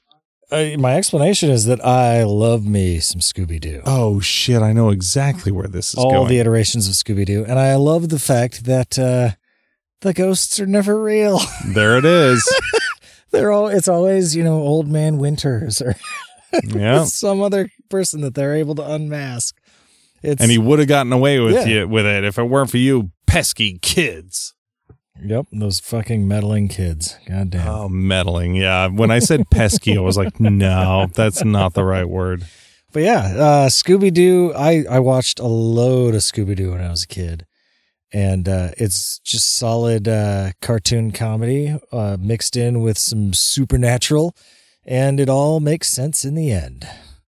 Uh, my explanation is that I love me some Scooby Doo. Oh shit! I know exactly where this is going. All going. the iterations of Scooby Doo, and I love the fact that uh, the ghosts are never real. <laughs> there it is. <laughs> They're all. It's always you know old man Winters or <laughs> yeah. some other person that they're able to unmask. It's And he would have gotten away with Yeah. you with it if it weren't for you pesky kids. Yep those fucking meddling kids. God damn. Oh, meddling. Yeah. When I said pesky, I was like, no, that's not the right word. But yeah, uh, Scooby Doo. I I watched a load of Scooby Doo when I was a kid, and uh, it's just solid uh, cartoon comedy uh, mixed in with some supernatural, and it all makes sense in the end.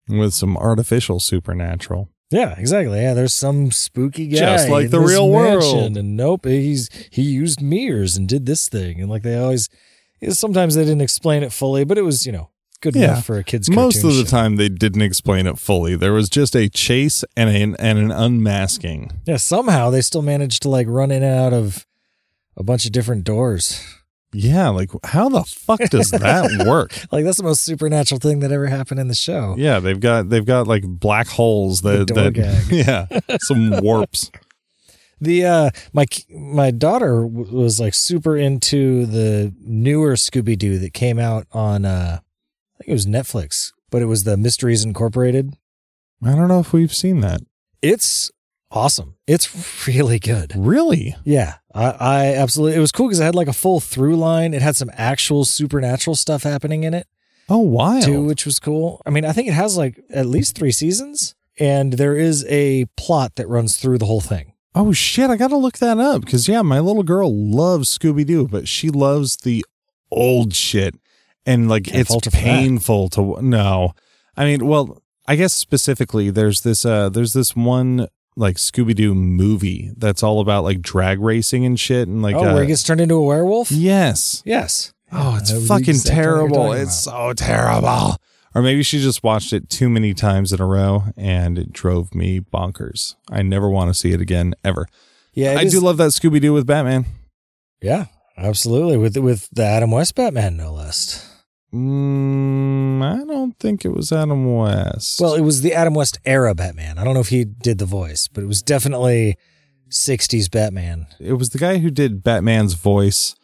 With some artificial supernatural. Yeah, exactly. Yeah, there's some spooky guy, Just like the real world. and nope, he's he used mirrors and did this thing, and like they always. Sometimes they didn't explain it fully, but it was you know good Yeah. enough for a kid's. Most of the show. time, they didn't explain it fully. There was just a chase and an, and an unmasking. Yeah, somehow they still managed to like run in and out of a bunch of different doors. Yeah. Like, how the fuck does that <laughs> work? Like that's the most supernatural thing that ever happened in the show. Yeah, they've got they've got like black holes that that gag. <laughs> yeah, some warps. The uh my my daughter w- was like super into the newer Scooby Doo that came out on uh I think it was Netflix, but it was the Mysteries Incorporated. I don't know if we've seen that. It's awesome. It's really good. Really? Yeah, I, I absolutely. It was cool because it had like a full through line. It had some actual supernatural stuff happening in it. Oh, wild. too, which was cool. I mean, I think it has like at least three seasons, and there is a plot that runs through the whole thing. Oh shit! I gotta look that up because yeah, my little girl loves Scooby Doo, but she loves the old shit, and like Can't it's fault her for that. painful to no. I mean, well, I guess specifically, there's this uh, there's this one like Scooby Doo movie that's all about like drag racing and shit and like oh, uh, where he gets turned into a werewolf? yes. Yes. Oh, it's fucking exactly terrible. It's so terrible. Or maybe she just watched it too many times in a row and it drove me bonkers. I never want to see it again ever. yeah. I is- do love that Scooby Doo with Batman. Yeah, absolutely. With with the Adam West Batman, no less. Mm, I don't think it was Adam West. Well, it was the Adam West era Batman. I don't know if he did the voice, but it was definitely '60s Batman. it was the guy who did Batman's voice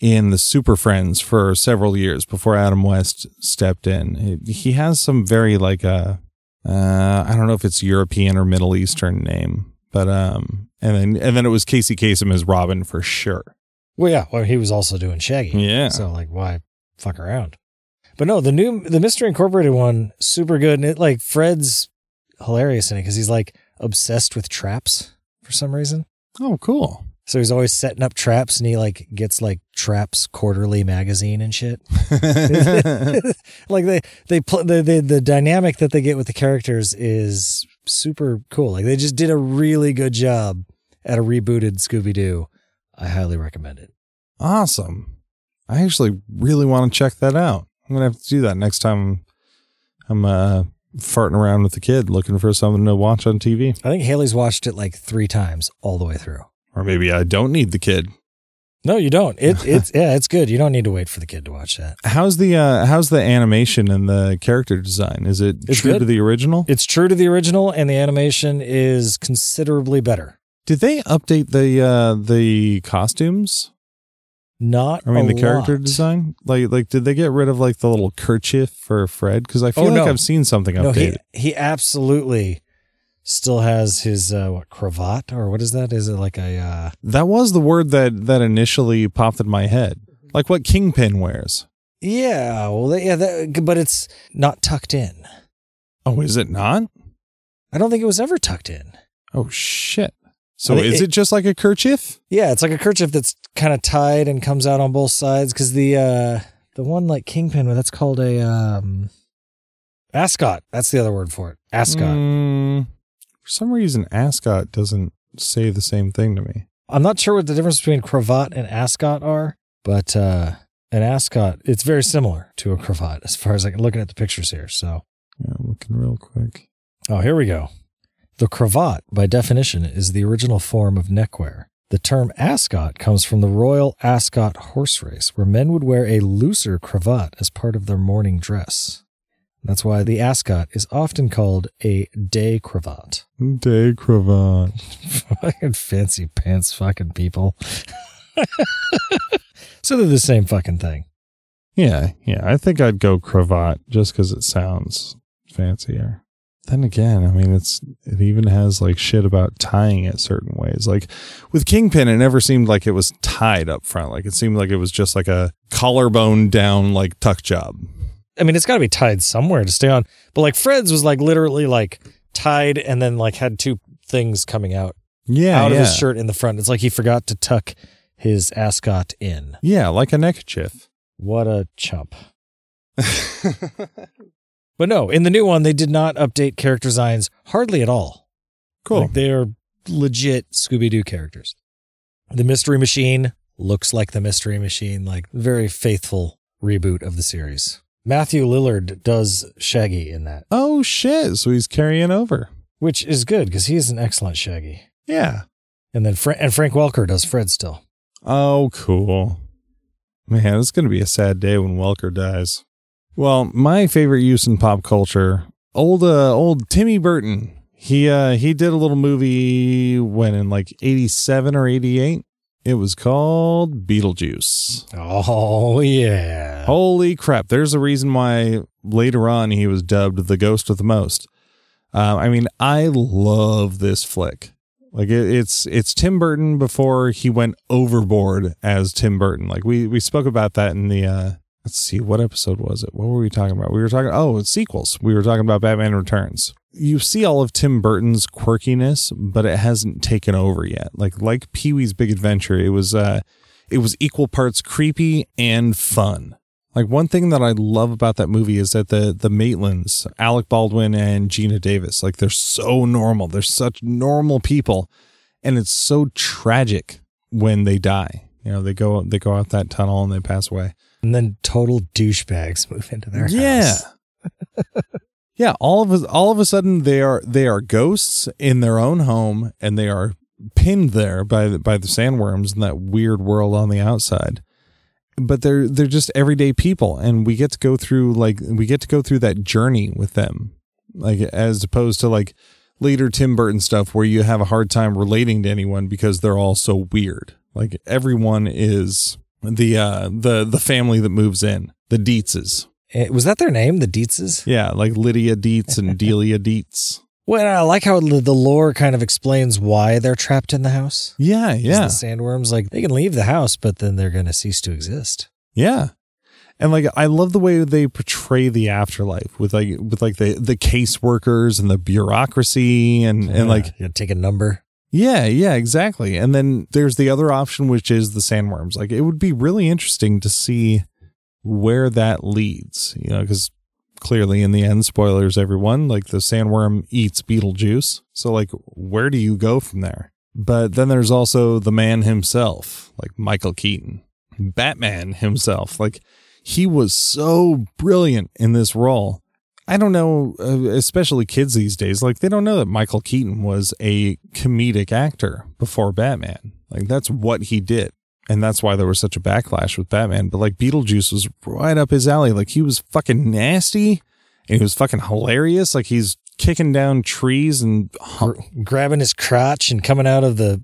in the Super Friends for several years before Adam West stepped in. He- has some very like uh, uh I don't know if it's European or Middle Eastern name, but um and then and then it was Casey Kasem as Robin for sure. Well, yeah. Well, he was also doing Shaggy. Yeah. So like, why fuck around? But no, the new the Mystery Incorporated one, super good, and it like Fred's hilarious in it because he's like obsessed with traps for some reason. Oh, cool. So he's always setting up traps, and he like gets like Traps Quarterly magazine and shit. <laughs> <laughs> like they they pl- the, the the dynamic that they get with the characters is super cool. Like they just did a really good job at a rebooted Scooby Doo. I highly recommend it. awesome. I actually really want to check that out. I'm gonna have to do that next time I'm uh farting around with the kid looking for something to watch on TV. I think Haley's watched it like three times all the way through. Or maybe I don't need the kid. No, you don't. It <laughs> it's yeah, it's good. You don't need to wait for the kid to watch that. How's the uh how's the animation and the character design? Is it It's true good. to the original? It's true to the original, and the animation is considerably better. Did they update the uh the costumes? Not, I mean the character lot. design? Like like did they get rid of like the little kerchief for Fred? Because I feel Oh, like no. I've seen something No, he updated. he absolutely still has his uh, what cravat or what is that? Is it like a uh, that was the word that that initially popped in my head. Like what Kingpin wears. yeah? Well, that- yeah, that, but it's not tucked in. Oh, is it not? I don't think it was ever tucked in. Oh shit. So is it- it just like a kerchief? Yeah, it's like a kerchief that's kind of tied and comes out on both sides because the uh the one like kingpin that's called a um ascot. That's the other word for it. Ascot. Mm, for some reason ascot doesn't say the same thing to me. I'm not sure what the difference between cravat and ascot are, but uh an ascot it's very similar to a cravat as far as I can looking at the pictures here. So Yeah, I'm looking real quick. oh here we go. The cravat, by definition, is the original form of neckwear. The term ascot comes from the Royal Ascot horse race, where men would wear a looser cravat as part of their morning dress. That's why the ascot is often called a day cravat. Day cravat. fucking fancy pants fucking people. <laughs> so they're the same fucking thing. Yeah, yeah. I think I'd go cravat just because it sounds fancier. Then again, I mean, it's it even has like shit about tying it certain ways. Like with Kingpin, it never seemed like it was tied up front. Like it seemed like it was just like a collarbone down like tuck job. I mean, it's got to be tied somewhere to stay on. But like Fred's was like literally like tied and then like had two things coming out Yeah, out of his shirt in the front. It's like he forgot to tuck his ascot in. Yeah, like a neckerchief. What a chump. <laughs> But no, in the new one, they did not update character designs hardly at all. Cool. Like, they are legit Scooby Doo characters. The Mystery Machine looks like the Mystery Machine, like very faithful reboot of the series. Matthew Lillard does Shaggy in that, oh shit! So he's carrying over. which is good because he is an excellent Shaggy. Yeah. And then Fra- and Frank Welker does Fred still. Oh, cool. Man, it's going to be a sad day when Welker dies. Well, my favorite use in pop culture, old uh, old Timmy Burton. He uh he did a little movie when in like 87 or 88. It was called Beetlejuice. Oh yeah. Holy crap. There's a reason why later on he was dubbed the ghost of the most. Uh, I mean, I love this flick. Like it, it's it's Tim Burton before he went overboard as Tim Burton. Like we we spoke about that in the uh let's see what episode was it? What were we talking about? We were talking oh, sequels. We were talking about Batman Returns. You see all of Tim Burton's quirkiness, but it hasn't taken over yet. Like like Pee-wee's Big Adventure, it was uh it was equal parts creepy and fun. Like one thing that I love about that movie is that the the Maitlands, Alec Baldwin and Geena Davis, like they're so normal. They're such normal people, and it's so tragic when they die. You know, they go they go out that tunnel and they pass away. And then total douchebags move into their yeah. house. <laughs> yeah, all of a, all of a sudden they are they are ghosts in their own home and they are pinned there by the, by the sandworms in that weird world on the outside. But they're they're just everyday people and we get to go through like we get to go through that journey with them. Like as opposed to like later Tim Burton stuff where you have a hard time relating to anyone because they're all so weird. Like everyone is the uh the the family that moves in, the Deetzes. Eh, Was that their name, the Deetzes? Yeah, like Lydia Deetz and <laughs> Delia Deetz. Well, I like how the the lore kind of explains why they're trapped in the house. Yeah, yeah, The sandworms, like, they can leave the house, but then they're going to cease to exist. yeah. And like I love the way they portray the afterlife with like with like the the caseworkers and the bureaucracy and and like you take a number. Yeah, yeah, exactly. And then there's the other option which is the sandworms. Like it would be really interesting to see where that leads, you know, cuz clearly in the end spoilers everyone, like the sandworm eats Beetlejuice. So like where do you go from there? But then there's also the man himself, like Michael Keaton, Batman himself. Like he was so brilliant in this role. I don't know, uh, especially kids these days, like they don't know that Michael Keaton was a comedic actor before Batman. Like that's what he did. And that's why there was such a backlash with Batman. But like Beetlejuice was right up his alley. Like he was fucking nasty and he was fucking hilarious. Like he's kicking down trees and Gr- grabbing his crotch and coming out of the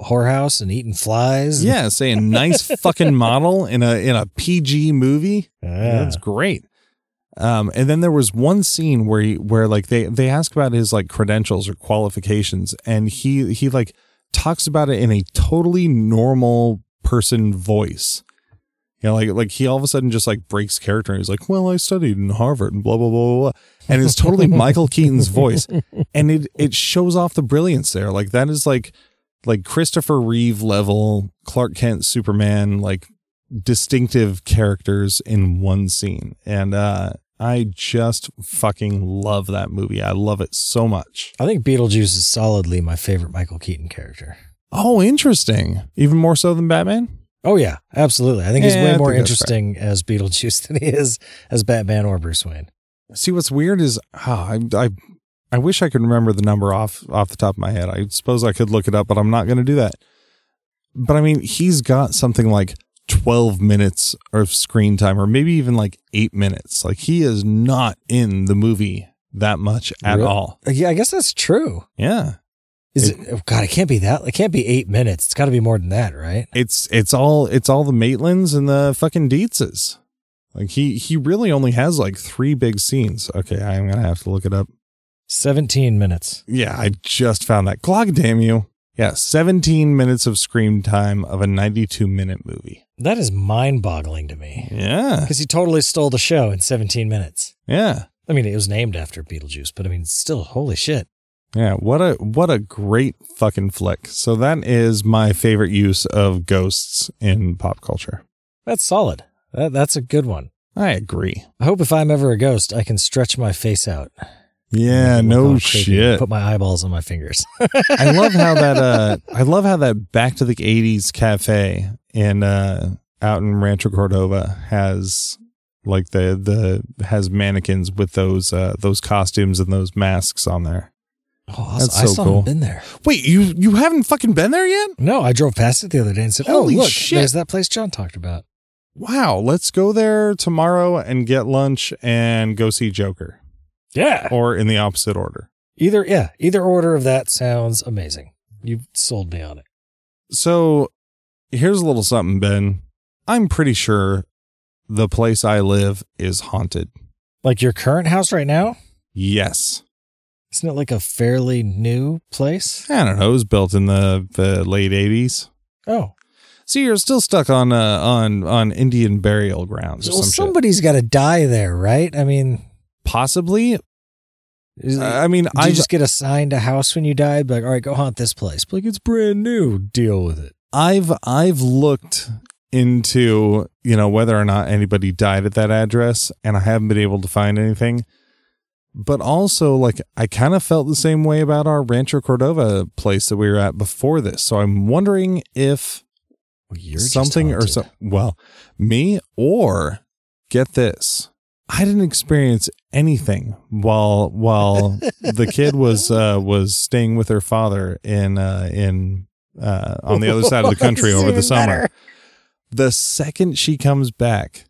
whorehouse and eating flies. yeah, saying nice <laughs> fucking model in a in a PG movie. Yeah. That's great. Um, and then there was one scene where he, where like they they ask about his like credentials or qualifications, and he he like talks about it in a totally normal person voice. You know, like like he all of a sudden just like breaks character and he's like, "Well, I studied in Harvard and blah blah blah blah,", blah. and it's totally <laughs> Michael Keaton's voice, <laughs> and it it shows off the brilliance there. Like that is like like Christopher Reeve level Clark Kent Superman like distinctive characters in one scene, and uh I just fucking love that movie. I love it so much. I think Beetlejuice is solidly my favorite Michael Keaton character. Oh, interesting. Even more so than Batman. Oh yeah, absolutely. I think he's Yeah, way I more interesting as Beetlejuice <laughs> than he is as Batman or Bruce Wayne. See, what's weird is oh, I, I I wish I could remember the number off off the top of my head. I suppose I could look it up, but I'm not going to do that. But I mean, he's got something like 12 minutes of screen time, or maybe even like eight minutes. Like he is not in the movie that much at Really? all. Uh, Yeah, I guess that's true. Yeah. Is it? oh God, it can't be that. It can't be eight minutes. It's got to be more than that, right? It's it's all it's all the Maitlands and the fucking Deetzes. Like he he really only has like three big scenes. Okay, I'm gonna have to look it up. Seventeen minutes. Yeah, I just found that. Clog damn you. Yeah, 17 minutes of screen time of a 92 minute movie. That is mind-boggling to me Yeah. because he totally stole the show in seventeen minutes. Yeah. I mean, it was named after Beetlejuice, but I mean, still, holy shit. Yeah, what a what a great fucking flick. So that is my favorite use of ghosts in pop culture. That's solid. That, that's a good one. I agree. I hope if I'm ever a ghost, I can stretch my face out. Yeah, no shit. Put my eyeballs on my fingers. I <laughs> love how that uh I love how that back to the 80s cafe in uh out in Rancho Cordova has like the the has mannequins with those uh those costumes and those masks on there. Oh, I, That's I so still cool. haven't been there. Wait, you you haven't fucking been there yet? No, I drove past it the other day and said, Holy "Oh, look, shit. there's that place John talked about." Wow, let's go there tomorrow and get lunch and go see Joker. Yeah. Or in the opposite order. Either yeah, either order of that sounds amazing. You sold me on it. So here's a little something, Ben. I'm pretty sure the place I live is haunted. Like your current house right now? Yes. Isn't it like a fairly new place? I don't know. It was built in the, the late 80s. Oh, So you're still stuck on uh, on on Indian burial grounds or well, some somebody's got to die there, right? I mean, Possibly. Uh, I mean, I just get assigned a house when you die. Be Like, all right, go haunt this place. Be Like, it's brand new. Deal with it. I've I've looked into, you know, whether or not anybody died at that address and I haven't been able to find anything. But also like I kind of felt the same way about our Rancho Cordova place that we were at before this. So I'm wondering if Well, you're something or so well, me or get this. I didn't experience anything while while the kid was <laughs> uh was staying with her father in uh in uh on the other side of the <laughs> country over the summer. better. The second she comes back,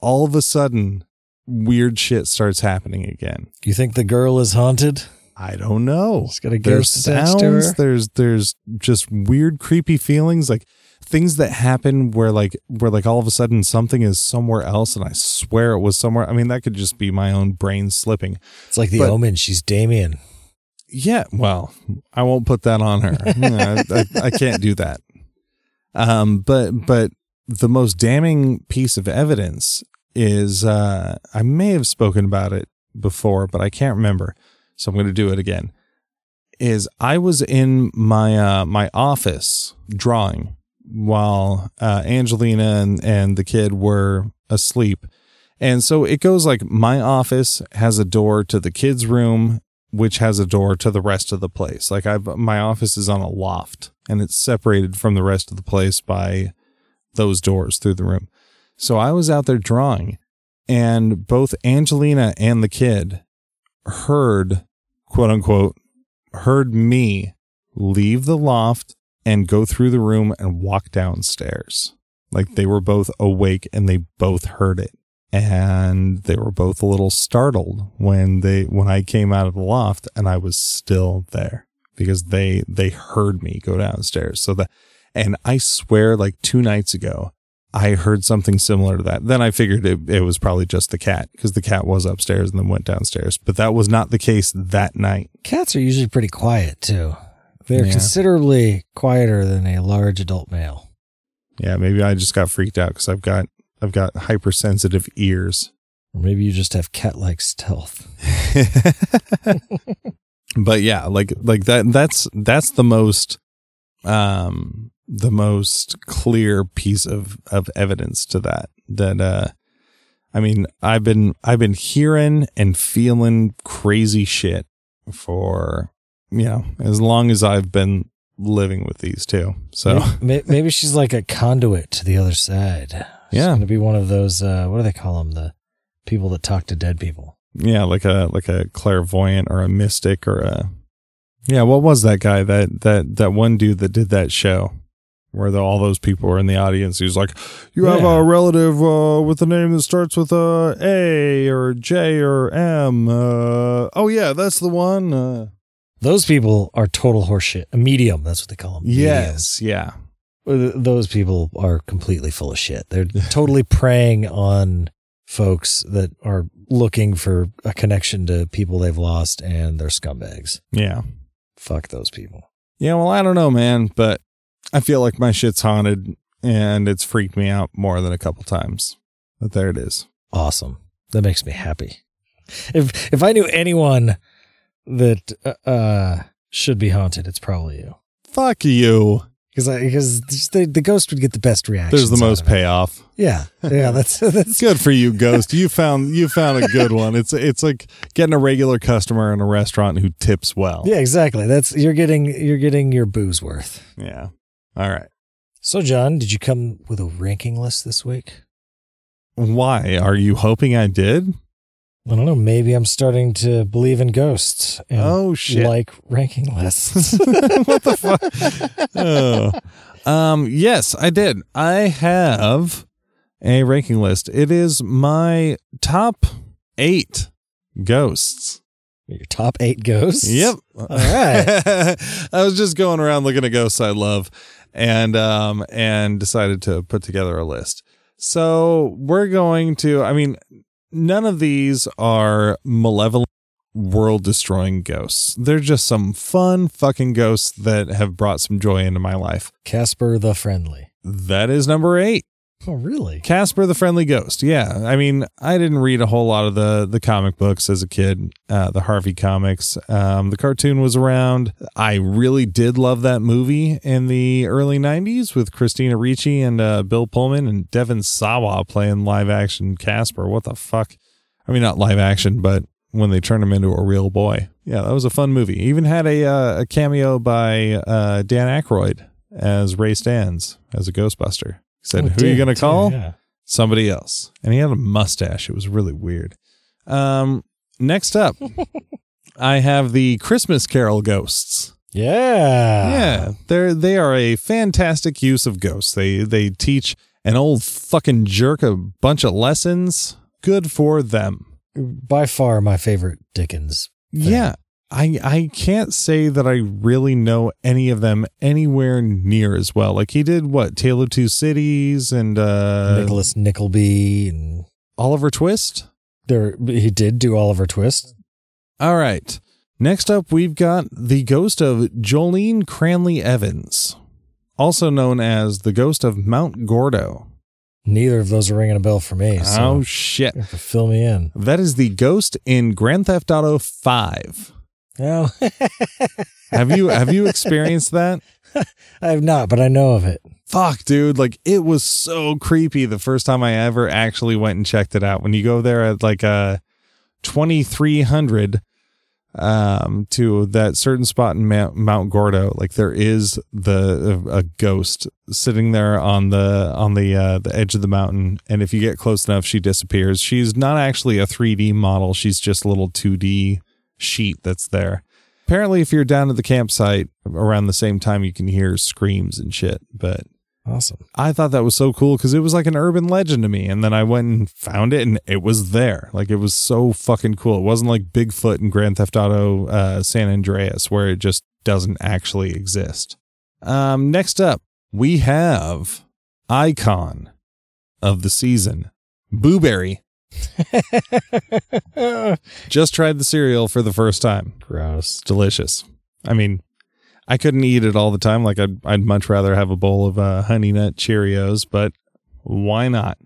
all of a sudden weird shit starts happening again. You think the girl is haunted? I don't know. She's got a There's ghost attached to her. sounds, there's there's just weird creepy feelings like things that happen where like where like all of a sudden something is somewhere else and I swear it was somewhere. I mean that could just be my own brain slipping. It's like the But- omen. She's Damien. Yeah, well, I won't put that on her. <laughs> I, I, I can't do that. Um, but but the most damning piece of evidence is uh, I may have spoken about it before, but I can't remember, so I'm going to do it again. Is I was in my uh, my office drawing while uh, Angelina and, and the kid were asleep. And so it goes like my office has a door to the kids' room which has a door to the rest of the place. Like I've my office is on a loft and it's separated from the rest of the place by those doors through the room. So I was out there drawing and both Angelina and the kid heard quote unquote heard me leave the loft and go through the room and walk downstairs. Like they were both awake and they both heard it and they were both a little startled when they when I came out of the loft and I was still there because they they heard me go downstairs. So that and I swear like 2 nights ago I heard something similar to that. Then I figured it, it was probably just the cat because the cat was upstairs and then went downstairs. But that was not the case that night. Cats are usually pretty quiet too. They're Yeah. considerably quieter than a large adult male. Yeah, maybe I just got freaked out because I've got I've got hypersensitive ears. Or maybe you just have cat-like stealth. <laughs> <laughs> but yeah, like like that that's that's the most um the most clear piece of of evidence to that that uh I mean, I've been I've been hearing and feeling crazy shit for you know, as long as I've been living with these two. So, May- maybe she's like a conduit to the other side. She's Yeah. going to be one of those. Uh, what do they call them? The people that talk to dead people. yeah, like a like a clairvoyant or a mystic or a Yeah, what was that guy that that that one dude that did that show where the, all those people were in the audience? He was like, "You have Yeah. a relative uh, with a name that starts with a A or J or M." Uh, oh yeah, that's the one. Uh, Those people are total horseshit. A medium. That's what they call them. yes, yeah, Those people are completely full of shit. They're <laughs> totally preying on folks that are looking for a connection to people they've lost and they're scumbags. yeah, Fuck those people. yeah. Well, I don't know, man, but I feel like my shit's haunted, and it's freaked me out more than a couple times. But there it is. Awesome. That makes me happy. If if I knew anyone that uh, uh should be haunted, it's probably you. Fuck you. Because because the, the ghost would get the best reaction. There's the most payoff. Yeah, yeah. <laughs> That's that's Good for you, Ghost. You found you found a good one. It's it's like getting a regular customer in a restaurant who tips well. yeah, exactly. That's you're getting you're getting your booze worth. Yeah. All right. So, John, did you come with a ranking list this week? Why are you hoping I did? I don't know. Maybe I'm starting to believe in ghosts and Oh shit! like ranking lists. <laughs> what the fuck? oh. Um. Yes, I did. I have a ranking list. It is my top eight ghosts. Your top eight ghosts. Yep. All right. <laughs> I was just going around looking at ghosts I love and um and decided to put together a list. So we're going to I mean none of these are malevolent world destroying ghosts. They're just some fun fucking ghosts that have brought some joy into my life. Casper the Friendly. That is number 8. Oh, really? Casper the Friendly Ghost. Yeah, I mean, I didn't read a whole lot of the the comic books as a kid, uh, the Harvey comics. Um, the cartoon was around. I really did love that movie in the early '90s with Christina Ricci and uh, Bill Pullman and Devon Sawa playing live action Casper. What the fuck? I mean, not live action, but when they turned him into a real boy. Yeah, that was a fun movie. Even had a uh, a cameo by uh, Dan Aykroyd as Ray Stantz as a Ghostbuster. Said, Oh, "Who are you gonna too, call?" yeah. somebody else. And he had a mustache. It was really weird. Um, next up, <laughs> I have the Christmas Carol ghosts. Yeah. yeah, they're they are a fantastic use of ghosts. They they teach an old fucking jerk a bunch of lessons. Good for them. By far my favorite Dickens. Yeah. I, I can't say that I really know any of them anywhere near as well. Like he did what Tale of Two Cities and uh Nicholas Nickleby and Oliver Twist. there he did do Oliver Twist. All right. Next up, we've got the ghost of Jolene Cranley Evans, also known as the ghost of Mount Gordo. Neither of those are ringing a bell for me. So oh, shit. you have to fill me in. That is the ghost in Grand Theft Auto 5. Oh, <laughs> Have you have you experienced that? <laughs> I have not, but I know of it. Fuck, dude. Like it was so creepy the first time I ever actually went and checked it out. When you go there at like uh 2300 um to that certain spot in Mount, Mount Gordo, like there is the a ghost sitting there on the on the uh the edge of the mountain and if you get close enough she disappears. She's not actually a 3D model, she's just a little 2D sheet that's there. Apparently if you're down at the campsite around the same time you can hear screams and shit, but Awesome. I thought that was so cool because it was like an urban legend to me. And then I went and found it and it was there. Like it was so fucking cool. It wasn't like Bigfoot and Grand Theft Auto uh, San Andreas where it just doesn't actually exist. Um, next up, we have icon of the season, Booberry. <laughs> Just tried the cereal for the first time. Gross. Delicious. I mean, I couldn't eat it all the time. Like I'd, I'd much rather have a bowl of uh, honey nut Cheerios, but why not?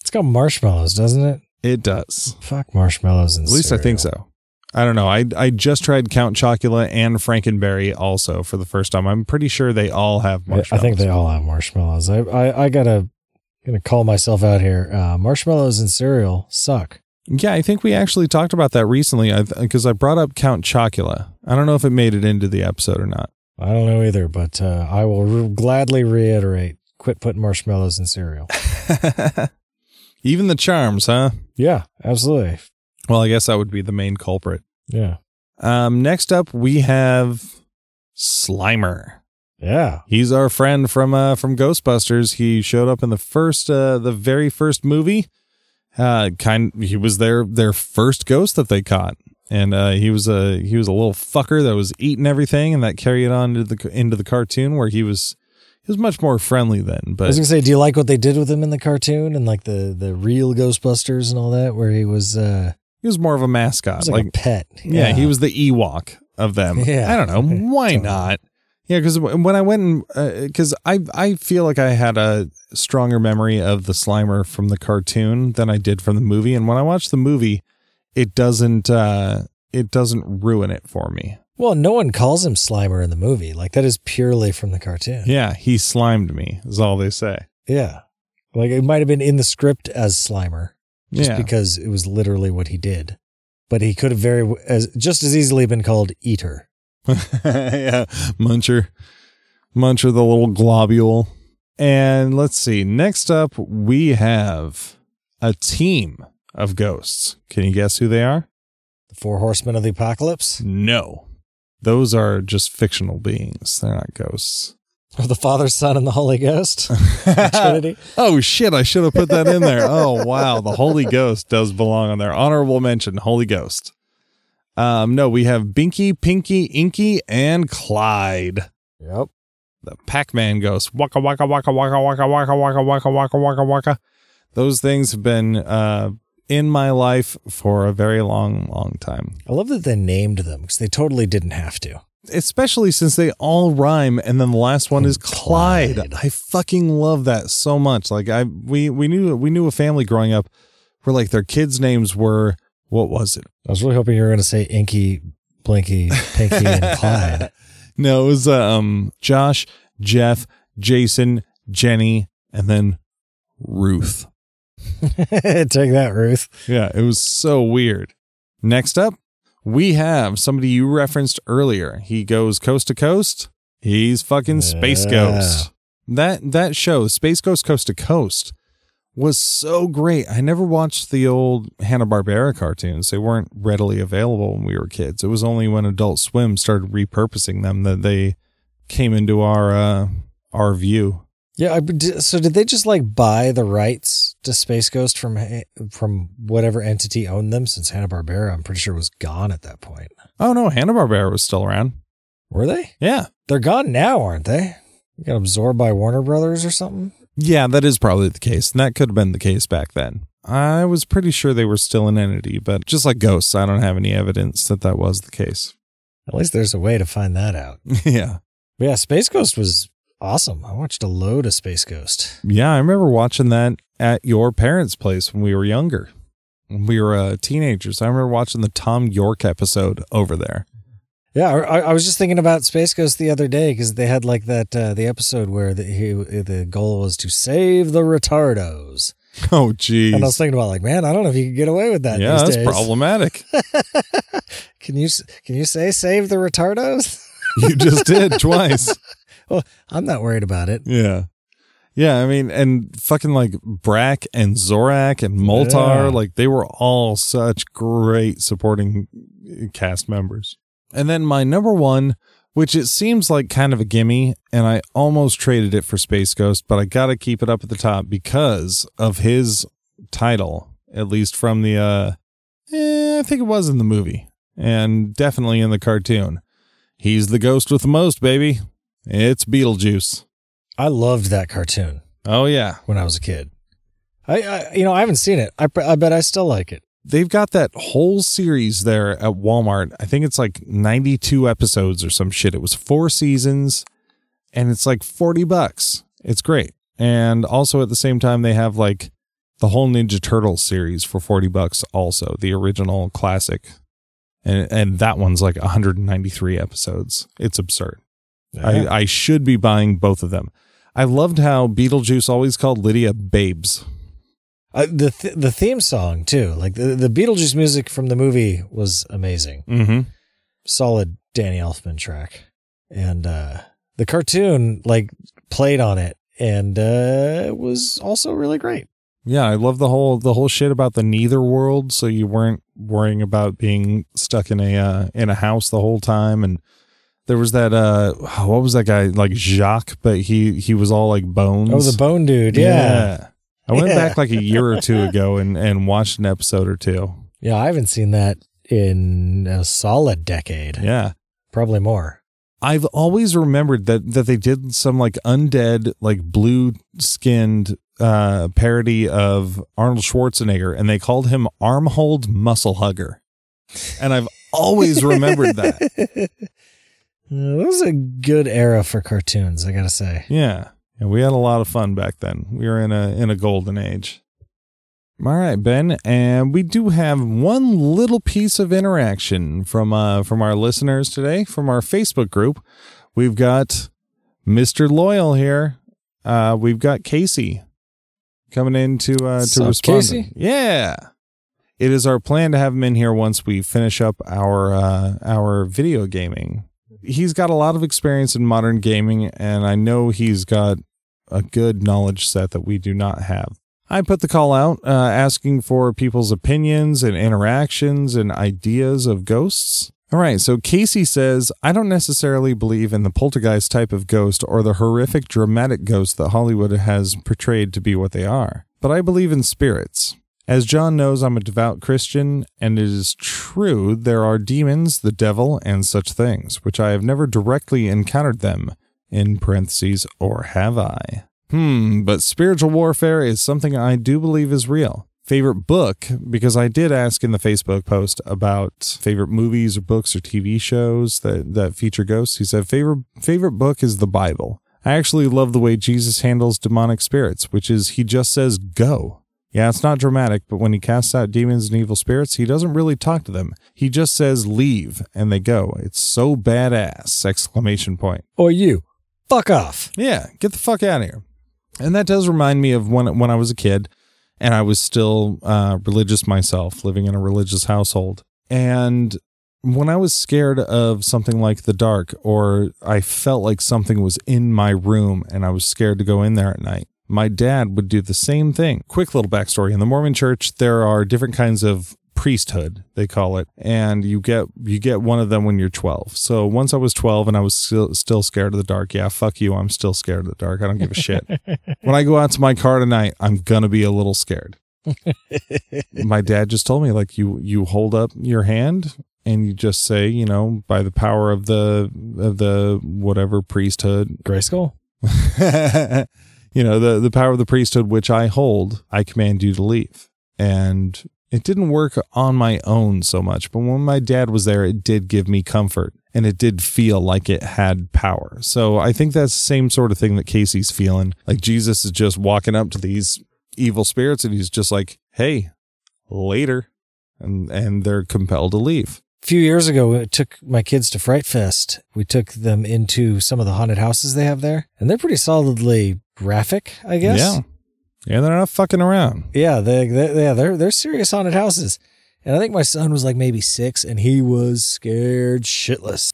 It's got marshmallows, doesn't it? It does. Fuck marshmallows and At least I think so. I don't know. I I just tried Count Chocula and Frankenberry also for the first time. I'm pretty sure they all have marshmallows. I think they all have marshmallows. I I, I gotta gonna call myself out here. Uh, marshmallows and cereal suck. Yeah, I think we actually talked about that recently because I brought up Count Chocula. I don't know if it made it into the episode or not. I don't know either, but uh, I will re- gladly reiterate: quit putting marshmallows in cereal. <laughs> Even the charms, huh? yeah, absolutely. Well, I guess that would be the main culprit. Yeah, Um, next up, we have Slimer. Yeah. He's our friend from uh, from Ghostbusters. He showed up in the first, uh, the very first movie. Uh, kind, he was their their first ghost that they caught, and uh, he was a he was a little fucker that was eating everything, and that carried on into the into the cartoon where he was he was much more friendly then. I But was gonna say, do you like what they did with him in the cartoon and like the the real Ghostbusters and all that, where he was uh, he was more of a mascot, was like, a pet. Yeah, he was the Ewok of them. <laughs> Yeah. I don't know why <laughs> not. Yeah, because when I went and because I I feel like I had a stronger memory of the Slimer from the cartoon than I did from the movie, and when I watched the movie, it doesn't uh it doesn't ruin it for me. Well, no one calls him Slimer in the movie. Like that is purely from the cartoon. Yeah, he slimed me. Is all they say. Yeah. Like it might have been in the script as Slimer, just yeah, because it was literally what he did. But he could have very as just as easily been called Eater. <laughs> yeah, Muncher, Muncher, the little globule. And let's see. Next up, we have a team of ghosts. Can you guess who they are? The Four Horsemen of the Apocalypse, No, those are just fictional beings. They're not ghosts. or the Father, Son, and the Holy Ghost. <laughs> Trinity. oh shit! I should have put that in there. Oh wow, the Holy Ghost does belong on there. Honorable mention, Holy Ghost. Um, no, we have Binky, Pinky, Inky, and Clyde. Yep. the Pac-Man ghost. Waka waka waka waka waka waka waka waka waka waka waka. Waka. Those things have been uh, in my life for a very long, long time. I love that they named them because they totally didn't have to. especially since they all rhyme and then the last one is Clyde. Clyde. I fucking love that so much. Like I we we knew we knew a family growing up where like their kids' names were what was it? I was really hoping you were going to say Inky, Blinky, Pinky, and <laughs> Clyde. No, it was um Josh, Jeff, Jason, Jenny, and then Ruth. <laughs> Take that, Ruth. Yeah, it was so weird. Next up, we have somebody you referenced earlier. He goes coast to coast. He's fucking Space Yeah. Ghost. That that show, Space Ghost Coast to Coast, was so great. I never watched the old Hanna Barbera cartoons. They weren't readily available when we were kids. It was only when Adult Swim started repurposing them that they came into our uh, our view. Yeah. So did they just like buy the rights to Space Ghost from from whatever entity owned them? Since Hanna Barbera, I'm pretty sure was gone at that point. Oh no, Hanna Barbera was still around. Were they? Yeah. They're gone now, aren't they? Got absorbed by Warner Brothers or something. Yeah, that is probably the case. And that could have been the case back then. I was pretty sure they were still an entity, but just like ghosts, I don't have any evidence that that was the case. At least there's a way to find that out. <laughs> yeah. But yeah, Space Ghost was awesome. I watched a load of Space Ghost. Yeah, I remember watching that at your parents' place when we were younger. When we were uh, teenagers. I remember watching the Tom York episode over there. Yeah, I, I was just thinking about Space Ghost the other day because they had like that uh, the episode where the he, the goal was to save the retardos, Oh, geez. and I was thinking about like, man, I don't know if you could get away with that. yeah, that's days. problematic. <laughs> Can you can you say save the retardos? <laughs> you just did twice. <laughs> well, I'm not worried about it. Yeah. Yeah, I mean, and fucking like Brak and Zorak and Moltar, Yeah. like they were all such great supporting cast members. And then my number one, which it seems like kind of a gimme, and I almost traded it for Space Ghost, but I got to keep it up at the top because of his title, at least from the, uh, eh, I think it was in the movie and definitely in the cartoon. He's the ghost with the most, baby. It's Beetlejuice. I loved that cartoon Oh yeah, when I was a kid. I, I you know I haven't seen it. I I bet I still like it. They've got that whole series there at Walmart. I think it's like 92 episodes or some shit. It was four seasons and it's like 40 bucks. It's great. And also at the same time they have like the whole Ninja Turtles series for 40 bucks also, the original classic. And and that one's like 193 episodes. It's absurd. I, I should be buying both of them. I loved how Beetlejuice always called Lydia babes. Uh, the th- the theme song too, like the the Beetlejuice music from the movie was amazing. Mm-hmm. Solid Danny Elfman track, and uh, the cartoon like played on it, and uh, it was also really great. Yeah, I love the whole the whole shit about the Neitherworld. So you weren't worrying about being stuck in a uh, in a house the whole time, and there was that uh, what was that guy like Jacques, but he he was all like bones. Oh, the Bone Dude, yeah. I went Yeah. back like a year or two <laughs> ago and and watched an episode or two. yeah. I haven't seen that in a solid decade, Yeah. probably more. I've always remembered that that they did some like undead, like blue skinned uh parody of Arnold Schwarzenegger and they called him Armhold Muscle Hugger. And I've always remembered that. <laughs> It was a good era for cartoons, I gotta say. Yeah. And we had a lot of fun back then. We were in a in a golden age. All right, Ben, and we do have one little piece of interaction from uh from our listeners today from our Facebook group. We've got Mr. Loyal here. Uh we've got Casey coming in to uh to respond. Casey? Yeah. It is our plan to have him in here once we finish up our uh our video gaming he's got a lot of experience in modern gaming, and I know he's got a good knowledge set that we do not have. I put the call out uh, asking for people's opinions and interactions and ideas of ghosts. All right, so Casey says, I don't necessarily believe in the poltergeist type of ghost or the horrific dramatic ghost that Hollywood has portrayed to be what they are, but I believe in spirits. As John knows, I'm a devout Christian, and it is true there are demons, the devil, and such things, which I have never directly encountered them, in parentheses, or have I? Hmm, but spiritual warfare is something I do believe is real. favorite book because I did ask in the Facebook post about favorite movies or books or TV shows that that feature ghosts. He said favorite favorite book is the Bible. I actually love the way Jesus handles demonic spirits, which is he just says go. Yeah, it's not dramatic, but when he casts out demons and evil spirits, he doesn't really talk to them. He just says leave and they go. It's so badass! Exclamation point. Or you. Fuck off. Yeah, get the fuck out of here. And that does remind me of when when I was a kid and I was still uh, religious myself, living in a religious household. And when I was scared of something like the dark, or I felt like something was in my room and I was scared to go in there at night, my dad would do the same thing. Quick little backstory in the Mormon church, there are different kinds of priesthood they call it and you get you get one of them when you're 12 so once i was 12 and i was still, still scared of the dark yeah fuck you i'm still scared of the dark i don't give a shit. <laughs> When i go out to my car tonight i'm gonna be a little scared. <laughs> My dad just told me like you you hold up your hand and you just say you know by the power of the of the whatever priesthood. Grayskull? <laughs> you know the the power of the priesthood which i hold i command you to leave. And it didn't work on my own so much, but when my dad was there, it did give me comfort and it did feel like it had power. So I think that's the same sort of thing that Casey's feeling. Like Jesus is just walking up to these evil spirits and he's just like, hey, later. And, and they're compelled to leave. A few years ago, we took my kids to Fright Fest. We took them into some of the haunted houses they have there, and they're pretty solidly graphic, I guess. Yeah. Yeah, they're not fucking around. Yeah, they, they yeah, they're they're serious haunted houses. And I think my son was like maybe six, and he was scared shitless.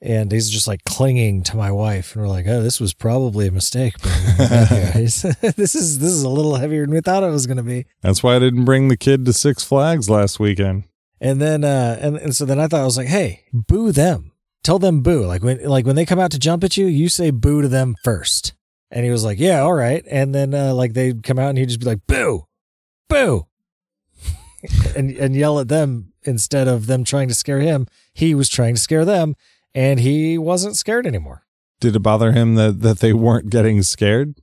And he's just like clinging to my wife, and we're like, "Oh, this was probably a mistake, but <laughs> <laughs> this is this is a little heavier than we thought it was going to be." That's why I didn't bring the kid to Six Flags last weekend. And then, uh, and, and so then I thought I was like, "Hey, boo them! Tell them boo! Like when like when they come out to jump at you, you say boo to them first. And he was like, "Yeah, all right." And then uh, like they'd come out and he'd just be like, "Boo, boo," <laughs> and and yell at them instead of them trying to scare him. He was trying to scare them, and he wasn't scared anymore. Did it bother him that, that they weren't getting scared?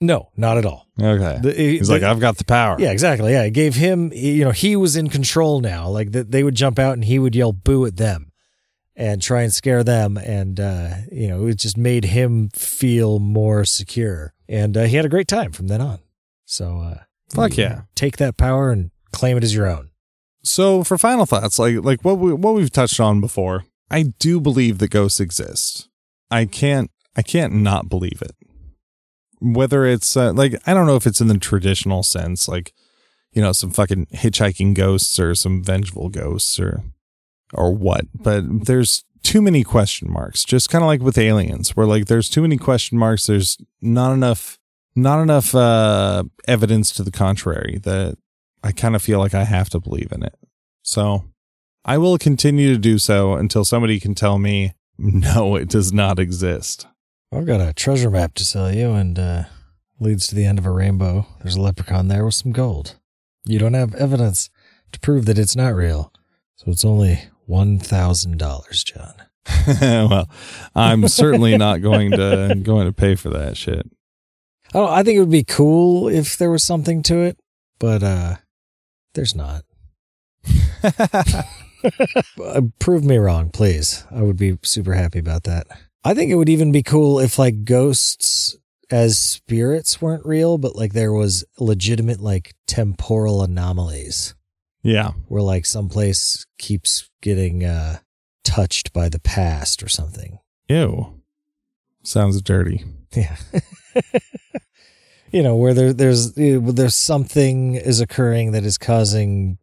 No, not at all. Okay. The- he- He's the- like, I've got the power. Yeah, exactly. Yeah, it gave him. You know, he was in control now. Like that, they would jump out and he would yell "boo" at them, and try and scare them. And uh, you know, it just made him feel more secure. And uh, he had a great time from then on. So, uh, Fuck yeah. know, take that power and claim it as your own. So for final thoughts, like like what we what we've touched on before, I do believe that ghosts exist. I can't I can't not believe it. Whether it's uh, like I don't know if it's in the traditional sense, like you know some fucking hitchhiking ghosts or some vengeful ghosts or or what, but there's too many question marks. Just kind of like with aliens, where like there's too many question marks. There's not enough not enough uh evidence to the contrary that I kind of feel like I have to believe in it. So I will continue to do so until somebody can tell me, no, it does not exist. I've got a treasure map to sell you, and uh, leads to the end of a rainbow. There's a leprechaun there with some gold. You don't have evidence to prove that it's not real, so it's only one thousand dollars, John. <laughs> well, I'm certainly not going to <laughs> going to pay for that shit. Don't. I think it would be cool if there was something to it, but uh, there's not. <laughs> Uh, Prove me wrong, please. I would be super happy about that. I think it would even be cool if like ghosts as spirits weren't real, but like there was legitimate like temporal anomalies Yeah. where like someplace keeps getting uh touched by the past or something. Ew. Sounds dirty. Yeah. <laughs> you know, where there there's there's something is occurring that is causing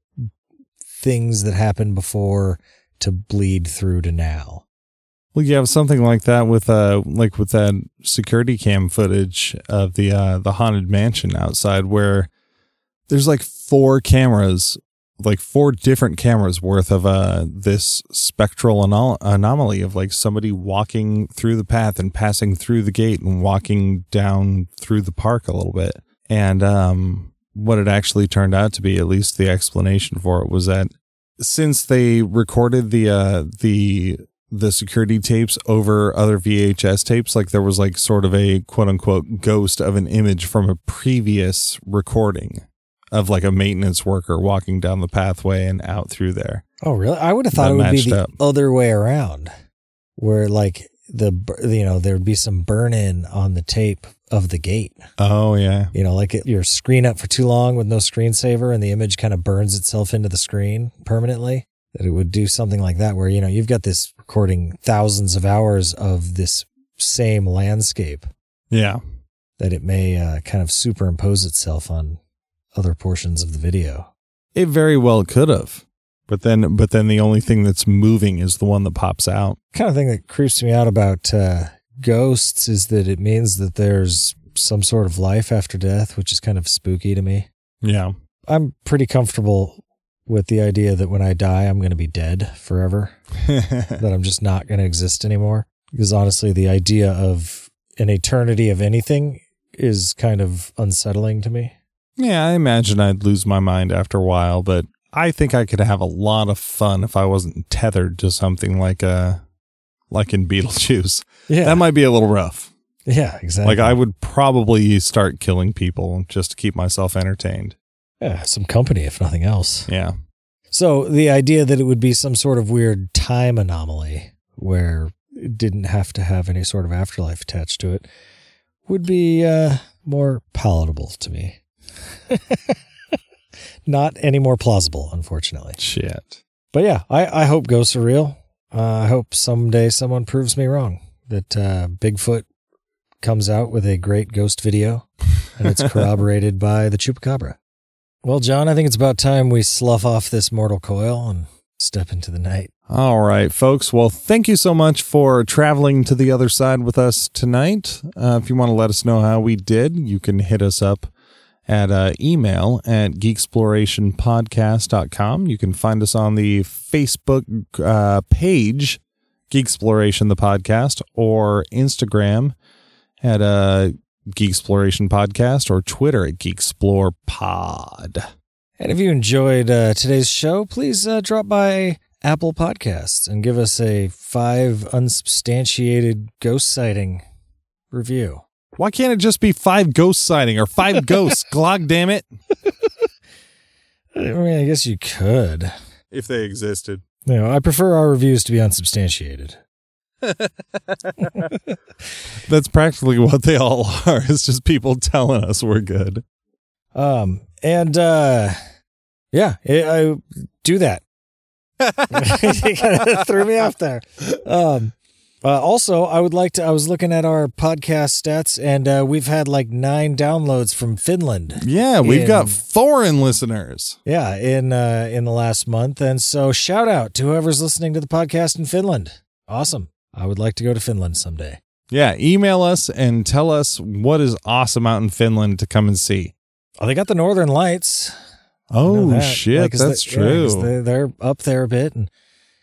things that happened before to bleed through to now. Well, you have something like that with uh like with that security cam footage of the uh the haunted mansion outside where there's like four cameras, like four different cameras worth of uh this spectral anom- anomaly of like somebody walking through the path and passing through the gate and walking down through the park a little bit. And um what it actually turned out to be, at least the explanation for it was that since they recorded the uh the the security tapes over other VHS tapes. Like there was like sort of a quote unquote ghost of an image from a previous recording of like a maintenance worker walking down the pathway and out through there. Oh, really? I would have thought it would be the up. other way around, where like the you know there'd be some burn in on the tape of the gate. Oh yeah. You know, like it, your screen up for too long with no screensaver, and the image kind of burns itself into the screen permanently. That it would do something like that, where you know you've got this recording thousands of hours of this same landscape, Yeah. that it may uh, kind of superimpose itself on other portions of the video. It very well could have. But then but then the only thing that's moving is the one that pops out. kind of thing that creeps me out about uh, ghosts is that it means that there's some sort of life after death, which is kind of spooky to me. Yeah. I'm pretty comfortable with the idea that when I die, I'm going to be dead forever, <laughs> that I'm just not going to exist anymore. Because honestly, the idea of an eternity of anything is kind of unsettling to me. Yeah, I imagine I'd lose my mind after a while, but I think I could have a lot of fun if I wasn't tethered to something like uh like in <laughs> Beetlejuice. Yeah. That might be a little rough. yeah, exactly. Like I would probably start killing people just to keep myself entertained. yeah, some company, if nothing else. Yeah. So the idea that it would be some sort of weird time anomaly where it didn't have to have any sort of afterlife attached to it would be uh, more palatable to me. <laughs> Not any more plausible, unfortunately. Shit. But yeah, I, I hope ghosts are real. Uh, I hope someday someone proves me wrong that uh, Bigfoot comes out with a great ghost video and it's <laughs> corroborated by the chupacabra. Well, John, I think it's about time we slough off this mortal coil and step into the night. All right, folks. Well, thank you so much for traveling to the other side with us tonight. Uh, if you want to let us know how we did, you can hit us up at uh, email at geeksplorationpodcast.com. You can find us on the Facebook uh, page, Geeksploration the Podcast, or Instagram at uh, Geeksploration Podcast, or Twitter at Geeksplore Pod. And if you enjoyed uh, today's show, please uh, drop by Apple Podcasts and give us a five unsubstantiated ghost sighting review. Why can't it just be five ghost sighting or five <laughs> ghosts? Glog damn it. I mean, I guess you could. If they existed. You know, I prefer our reviews to be unsubstantiated. <laughs> That's practically what they all are. It's just people telling us we're good. Um, and uh, yeah, I, I do that. <laughs> you kind of threw me off there. Um, uh, also, I would like to. I was looking at our podcast stats, and uh, we've had like nine downloads from Finland. Yeah, we've In- got foreign listeners. Yeah, in uh, in the last month, and so shout out to whoever's listening to the podcast in Finland. Awesome. I would like to go to Finland someday. Yeah, email us and tell us what is awesome out in Finland to come and see. Oh, they got the Northern Lights. Oh that. shit, Like, that's they- yeah, true. they, they're up there a bit, and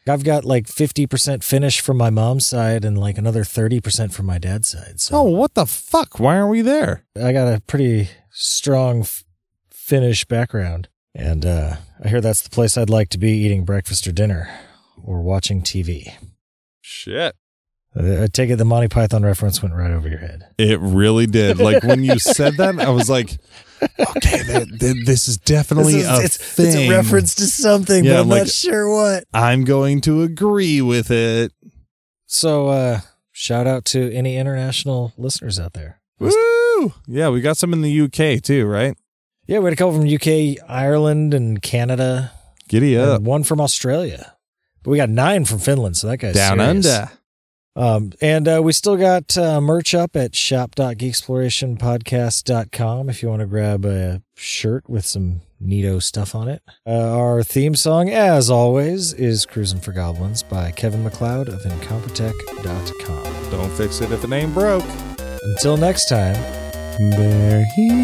I've got like fifty percent Finnish from my mom's side, and like another thirty percent from my dad's side. So oh, what the fuck? Why aren't we there? I got a pretty strong f- Finnish background, and uh, I hear that's the place I'd like to be eating breakfast or dinner, or watching TV. Shit. I take it the Monty Python reference went right over your head. It really did. Like when you said that, I was like, okay, th- th- this is definitely This is- a it's, thing. it's a reference to something, Yeah, but I'm like- not sure what. I'm going to agree with it. So, uh, shout out to any international listeners out there. Woo! Yeah, we got some in the UK too, right? Yeah, we had a couple from UK, Ireland, and Canada, Giddy up. and one from Australia. But we got nine from Finland, so that guy's Down serious. under. Um, and uh, we still got uh, merch up at shop.geeksplorationpodcast.com if you want to grab a shirt with some neato stuff on it. Uh, our theme song, as always, is Cruising for Goblins by Kevin MacLeod of Incompetech.com. Don't fix it if it ain't broke. Until next time. They're here.